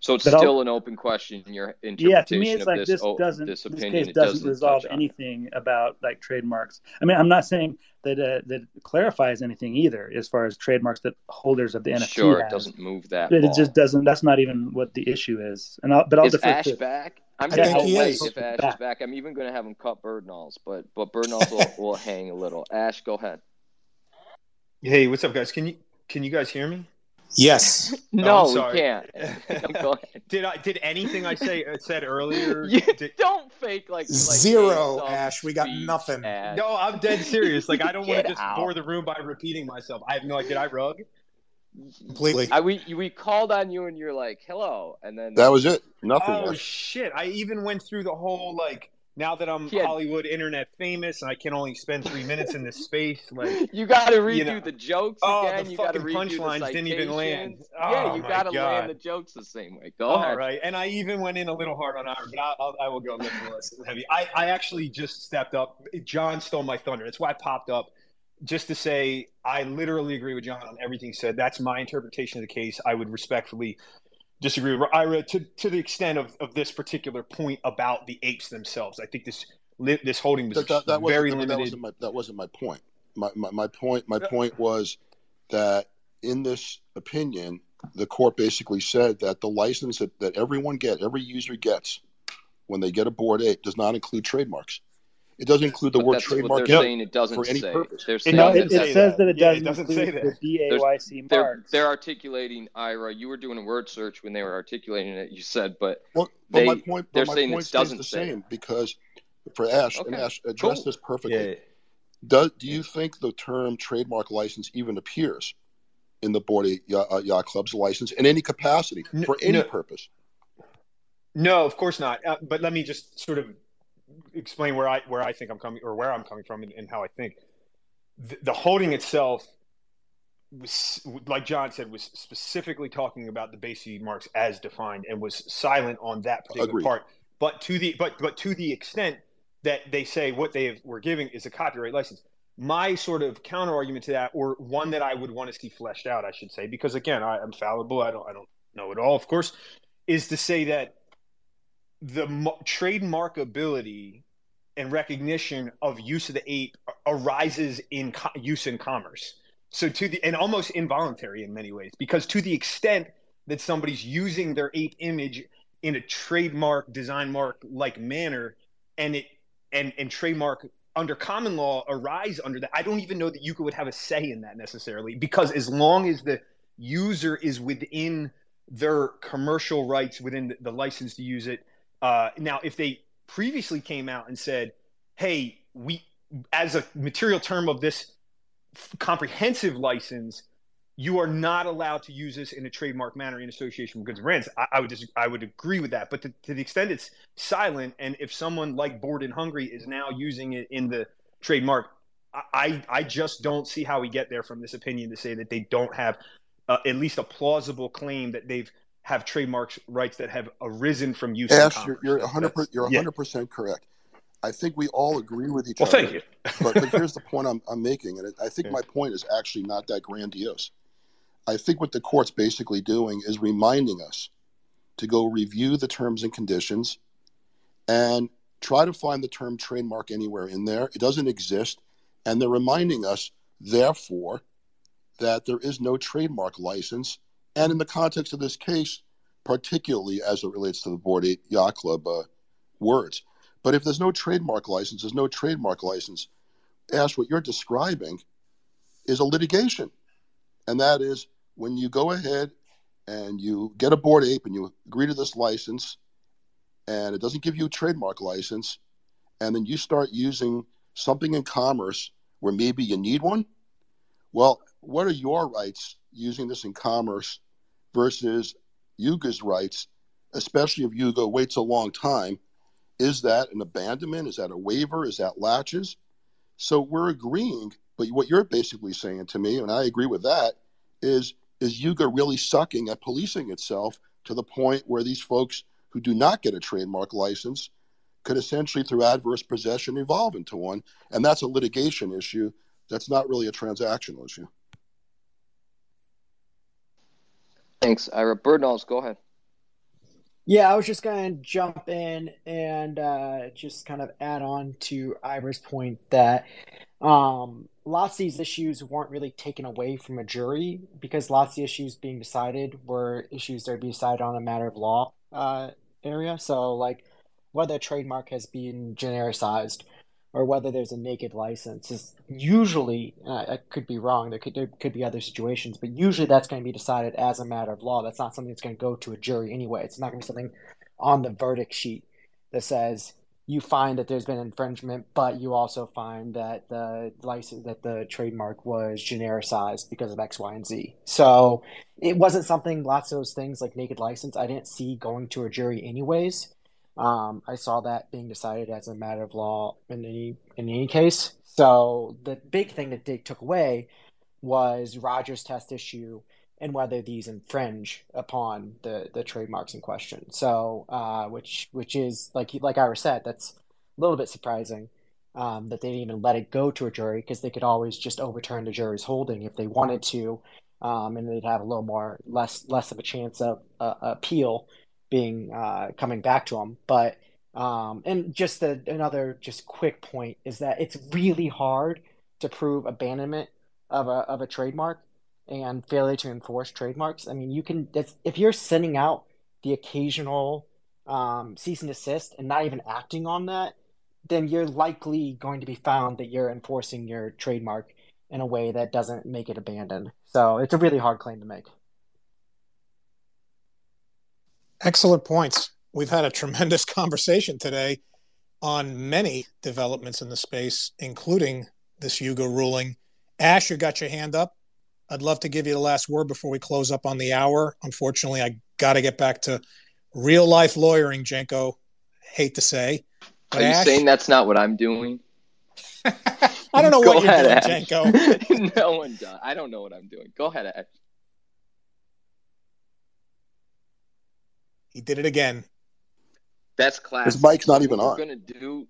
[SPEAKER 2] So it's but still I'll, an open question in your interpretation. Yeah, to me, it's like this, this
[SPEAKER 8] doesn't this, opinion, this case doesn't, doesn't resolve anything about like trademarks. I mean, I'm not saying that uh, that clarifies anything either, as far as trademarks that holders of the NFT.
[SPEAKER 2] Sure,
[SPEAKER 8] has.
[SPEAKER 2] it doesn't move that.
[SPEAKER 8] It, it, just doesn't. That's not even what the issue is. And I'll, but I'll
[SPEAKER 2] is
[SPEAKER 8] defer
[SPEAKER 2] Ash
[SPEAKER 8] to,
[SPEAKER 2] back. I'm I gonna wait if Ash back. is back. I'm even going to have him cut Birdnalls, but but Birdnalls will, will hang a little. Ash, go ahead.
[SPEAKER 9] Hey, what's up, guys? Can you can you guys hear me?
[SPEAKER 1] Yes.
[SPEAKER 2] no, oh, we can't.
[SPEAKER 9] did I did anything I say uh, said earlier?
[SPEAKER 2] Did... Don't fake like, like
[SPEAKER 1] zero, Ash. We got nothing. Ash.
[SPEAKER 9] No, I'm dead serious. Like I don't want to just out. bore the room by repeating myself. I have no idea. Did I rug?
[SPEAKER 1] Completely.
[SPEAKER 2] I, we we called on you and you're like, "Hello," and then
[SPEAKER 6] that was it. Nothing.
[SPEAKER 9] Oh shit! I even went through the whole like now that I'm had, Hollywood internet famous and I can only spend three minutes in this space, like
[SPEAKER 2] you got to redo you know, the jokes
[SPEAKER 9] oh,
[SPEAKER 2] again.
[SPEAKER 9] The
[SPEAKER 2] you
[SPEAKER 9] got to punchlines didn't even land.
[SPEAKER 2] Oh, yeah, you got to land the jokes the same way. Go
[SPEAKER 9] All
[SPEAKER 2] ahead.
[SPEAKER 9] right, and I even went in a little hard on Ira, but I'll, I'll, I will go a little less heavy. I, I actually just stepped up. John stole my thunder. That's why I popped up. Just to say, I literally agree with John on everything he said. That's my interpretation of the case. I would respectfully disagree with Ira to, to the extent of, of this particular point about the apes themselves. I think this this holding was that, that, very limited.
[SPEAKER 6] That wasn't, my, that wasn't my point. My, my, my point my point was that in this opinion, the court basically said that the license that, that everyone gets, every user gets when they get a Bored Ape does not include trademarks. It doesn't include the
[SPEAKER 2] but
[SPEAKER 6] word trademark
[SPEAKER 2] they're saying it doesn't for any
[SPEAKER 6] say. purpose.
[SPEAKER 2] They're
[SPEAKER 8] saying no, it, it says that, that it, doesn't, it doesn't say that. the BAYC
[SPEAKER 2] they're, marks. They're, articulating, Ira, you were doing a word search when they were articulating it, you said, but,
[SPEAKER 6] well,
[SPEAKER 2] but they,
[SPEAKER 6] my point, they're saying it doesn't the same it. because for Ash, okay. and Ash address cool. this perfectly. Yeah. Does, do you think the term trademark license even appears in the Bored Yacht, uh, yacht Club's license in any capacity for any no, purpose?
[SPEAKER 9] No, of course not. Uh, but let me just sort of explain where I where I think I'm coming or where I'm coming from and, and how I think the, the, holding itself was like John said was specifically talking about the basic marks as defined and was silent on that particular Agreed. part. But to the but but to the extent that they say what they have, were giving is a copyright license. My sort of counter argument to that, or one that I would want to see fleshed out, I should say, because again, I, am fallible. I don't I don't know it all, of course, is to say that the trademarkability and recognition of use of the ape arises in co- use in commerce. So to the and almost involuntary in many ways, because to the extent that somebody's using their ape image in a trademark design mark like manner, and it and and trademark under common law arise under that. I don't even know that you would have a say in that necessarily, because as long as the user is within their commercial rights within the license to use it uh, now, if they previously came out and said, "Hey, we as a material term of this f- comprehensive license, you are not allowed to use this in a trademark manner in association with goods and brands," I, I would just I would agree with that. But to, to the extent it's silent, and if someone like Bored and Hungry is now using it in the trademark, I I just don't see how we get there from this opinion to say that they don't have uh, at least a plausible claim that they've have trademark rights that have arisen from use.
[SPEAKER 6] Ash, you're, you're 100 you're 100 percent correct. I think we all agree with each
[SPEAKER 9] well,
[SPEAKER 6] other.
[SPEAKER 9] Well, thank you.
[SPEAKER 6] but, but, here's the point I'm, I'm making, and I think yeah. my point is actually not that grandiose. I think what the court's basically doing is reminding us to go review the terms and conditions and try to find the term trademark anywhere in there. It doesn't exist. And they're reminding us, therefore, that there is no trademark license. And in the context of this case, particularly as it relates to the Bored Ape Yacht Club uh, words. But if there's no trademark license, there's no trademark license. Ash, what you're describing is a litigation. And that is when you go ahead and you get a Bored Ape and you agree to this license, and it doesn't give you a trademark license, and then you start using something in commerce where maybe you need one. Well, what are your rights using this in commerce versus Yuga's rights, especially if Yuga waits a long time? Is that an abandonment? Is that a waiver? Is that laches? So we're agreeing, but what you're basically saying to me, and I agree with that, is is Yuga really sucking at policing itself to the point where these folks who do not get a trademark license could essentially, through adverse possession, evolve into one. And that's a litigation issue. That's not really a transactional issue.
[SPEAKER 2] Thanks, Ira. Birdnalls, go ahead.
[SPEAKER 3] Yeah, I was just going to jump in and uh, just kind of add on to Ira's point that um, lots of these issues weren't really taken away from a jury because lots of the issues being decided were issues that would be decided on a matter of law uh, area. So, like whether a trademark has been genericized or whether there's a naked license is usually uh, I could be wrong. There could there could be other situations, but usually that's going to be decided as a matter of law. That's not something that's going to go to a jury anyway. It's not going to be something on the verdict sheet that says you find that there's been infringement, but you also find that the license that the trademark was genericized because of X, Y, and Z. So it wasn't something. Lots of those things like naked license, I didn't see going to a jury anyways. Um, I saw that being decided as a matter of law in any in any case. So the big thing that they took away was Rogers' test issue and whether these infringe upon the, the trademarks in question. So, uh, which which is like like Ira said, that's a little bit surprising um, that they didn't even let it go to a jury because they could always just overturn the jury's holding if they wanted to, um, and they'd have a little more less less of a chance of uh, appeal being uh, coming back to them. But um, and just the, another just quick point is that it's really hard to prove abandonment of a of a trademark and failure to enforce trademarks. I mean, you can if you're sending out the occasional um, cease and desist and not even acting on that, then you're likely going to be found that you're enforcing your trademark in a way that doesn't make it abandoned. So it's a really hard claim to make.
[SPEAKER 1] Excellent points. We've had a tremendous conversation today on many developments in the space, including this Yuga ruling. Ash, you got your hand up. I'd love to give you the last word before we close up on the hour. Unfortunately, I got to get back to real life lawyering, Jenko. Hate to say.
[SPEAKER 2] Are you Ash, saying that's not what I'm doing?
[SPEAKER 1] I don't know Go what ahead, you're doing, Ash.
[SPEAKER 2] Jenko. no one does. I don't know what I'm doing. Go ahead, Ash.
[SPEAKER 1] He did it again.
[SPEAKER 2] That's classic.
[SPEAKER 6] His mic's not even
[SPEAKER 2] what
[SPEAKER 6] on.
[SPEAKER 2] We're gonna do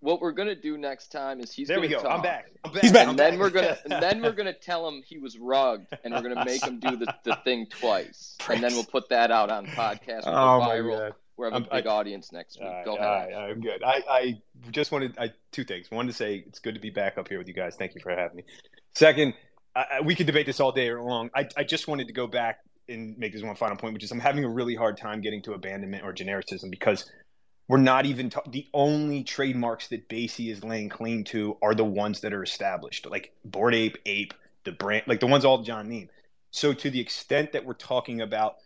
[SPEAKER 2] what we're gonna do next time is he's
[SPEAKER 9] there.
[SPEAKER 2] We
[SPEAKER 9] go.
[SPEAKER 2] Talk,
[SPEAKER 9] I'm back. I'm back.
[SPEAKER 1] He's back.
[SPEAKER 2] And then we're gonna and then we're gonna tell him he was rugged, and we're gonna make him do the, the thing twice, and then we'll put that out on podcast.
[SPEAKER 9] Oh
[SPEAKER 2] my
[SPEAKER 9] god.
[SPEAKER 2] We have a big I, audience next week. Go ahead.
[SPEAKER 9] I, I'm good. I, I just wanted I, two things. One to say it's good to be back up here with you guys. Thank you for having me. Second, I, we could debate this all day long. I, I just wanted to go back and make this one final point, which is I'm having a really hard time getting to abandonment or genericism because we're not even ta- the only trademarks that Basie is laying claim to are the ones that are established, like Bored Ape, Ape, the brand, like the ones all John name. So to the extent that we're talking about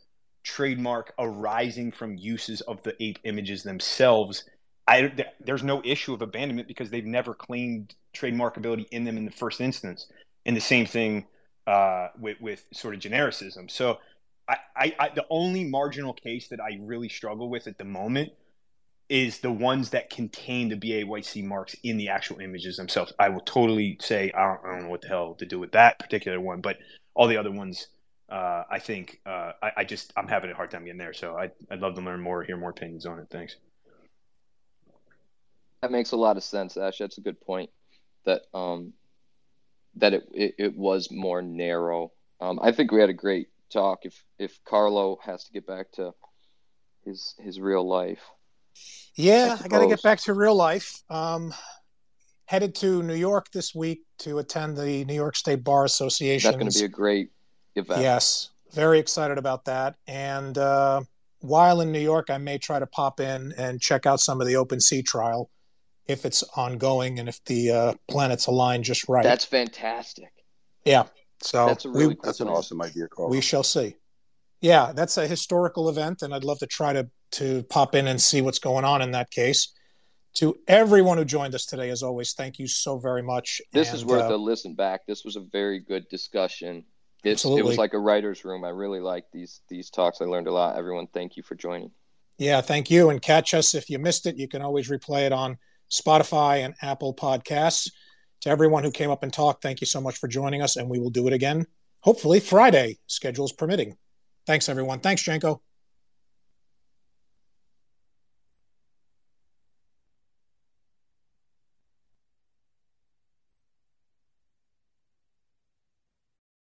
[SPEAKER 9] trademark arising from uses of the ape images themselves, I, there's no issue of abandonment because they've never claimed trademarkability in them in the first instance. And the same thing uh, with, with sort of genericism. So I, I, I, the only marginal case that I really struggle with at the moment is the ones that contain the BAYC marks in the actual images themselves. I will totally say I don't, I don't know what the hell to do with that particular one, but all the other ones, uh, I think uh, I, I, just I'm having a hard time getting there. So I, I'd love to learn more, hear more opinions on it. Thanks.
[SPEAKER 2] That makes a lot of sense, Ash. That's a good point. That um, that it, it, it was more narrow. Um, I think we had a great talk. If if Carlo has to get back to his his real life,
[SPEAKER 1] yeah, I, I got to get back to real life. Um, headed to New York this week to attend the New York State Bar Association.
[SPEAKER 2] That's going to be a great event.
[SPEAKER 1] Yes, very excited about that. And uh, while in New York, I may try to pop in and check out some of the OpenSea trial if it's ongoing and if the uh, planets align just right.
[SPEAKER 2] That's fantastic.
[SPEAKER 1] Yeah. So
[SPEAKER 2] that's, really
[SPEAKER 6] we, cool that's an awesome idea, Carl.
[SPEAKER 1] We shall see. Yeah, that's a historical event, and I'd love to try to to pop in and see what's going on in that case. To everyone who joined us today, as always, thank you so very much.
[SPEAKER 2] This and, is worth uh, a listen back. This was a very good discussion. It's, absolutely. It was like a writer's room. I really like these these talks. I learned a lot. Everyone, thank you for joining.
[SPEAKER 1] Yeah, thank you. And catch us if you missed it. You can always replay it on Spotify and Apple Podcasts. To everyone who came up and talked, thank you so much for joining us, and we will do it again, hopefully Friday, schedules permitting. Thanks, everyone. Thanks, Jenko.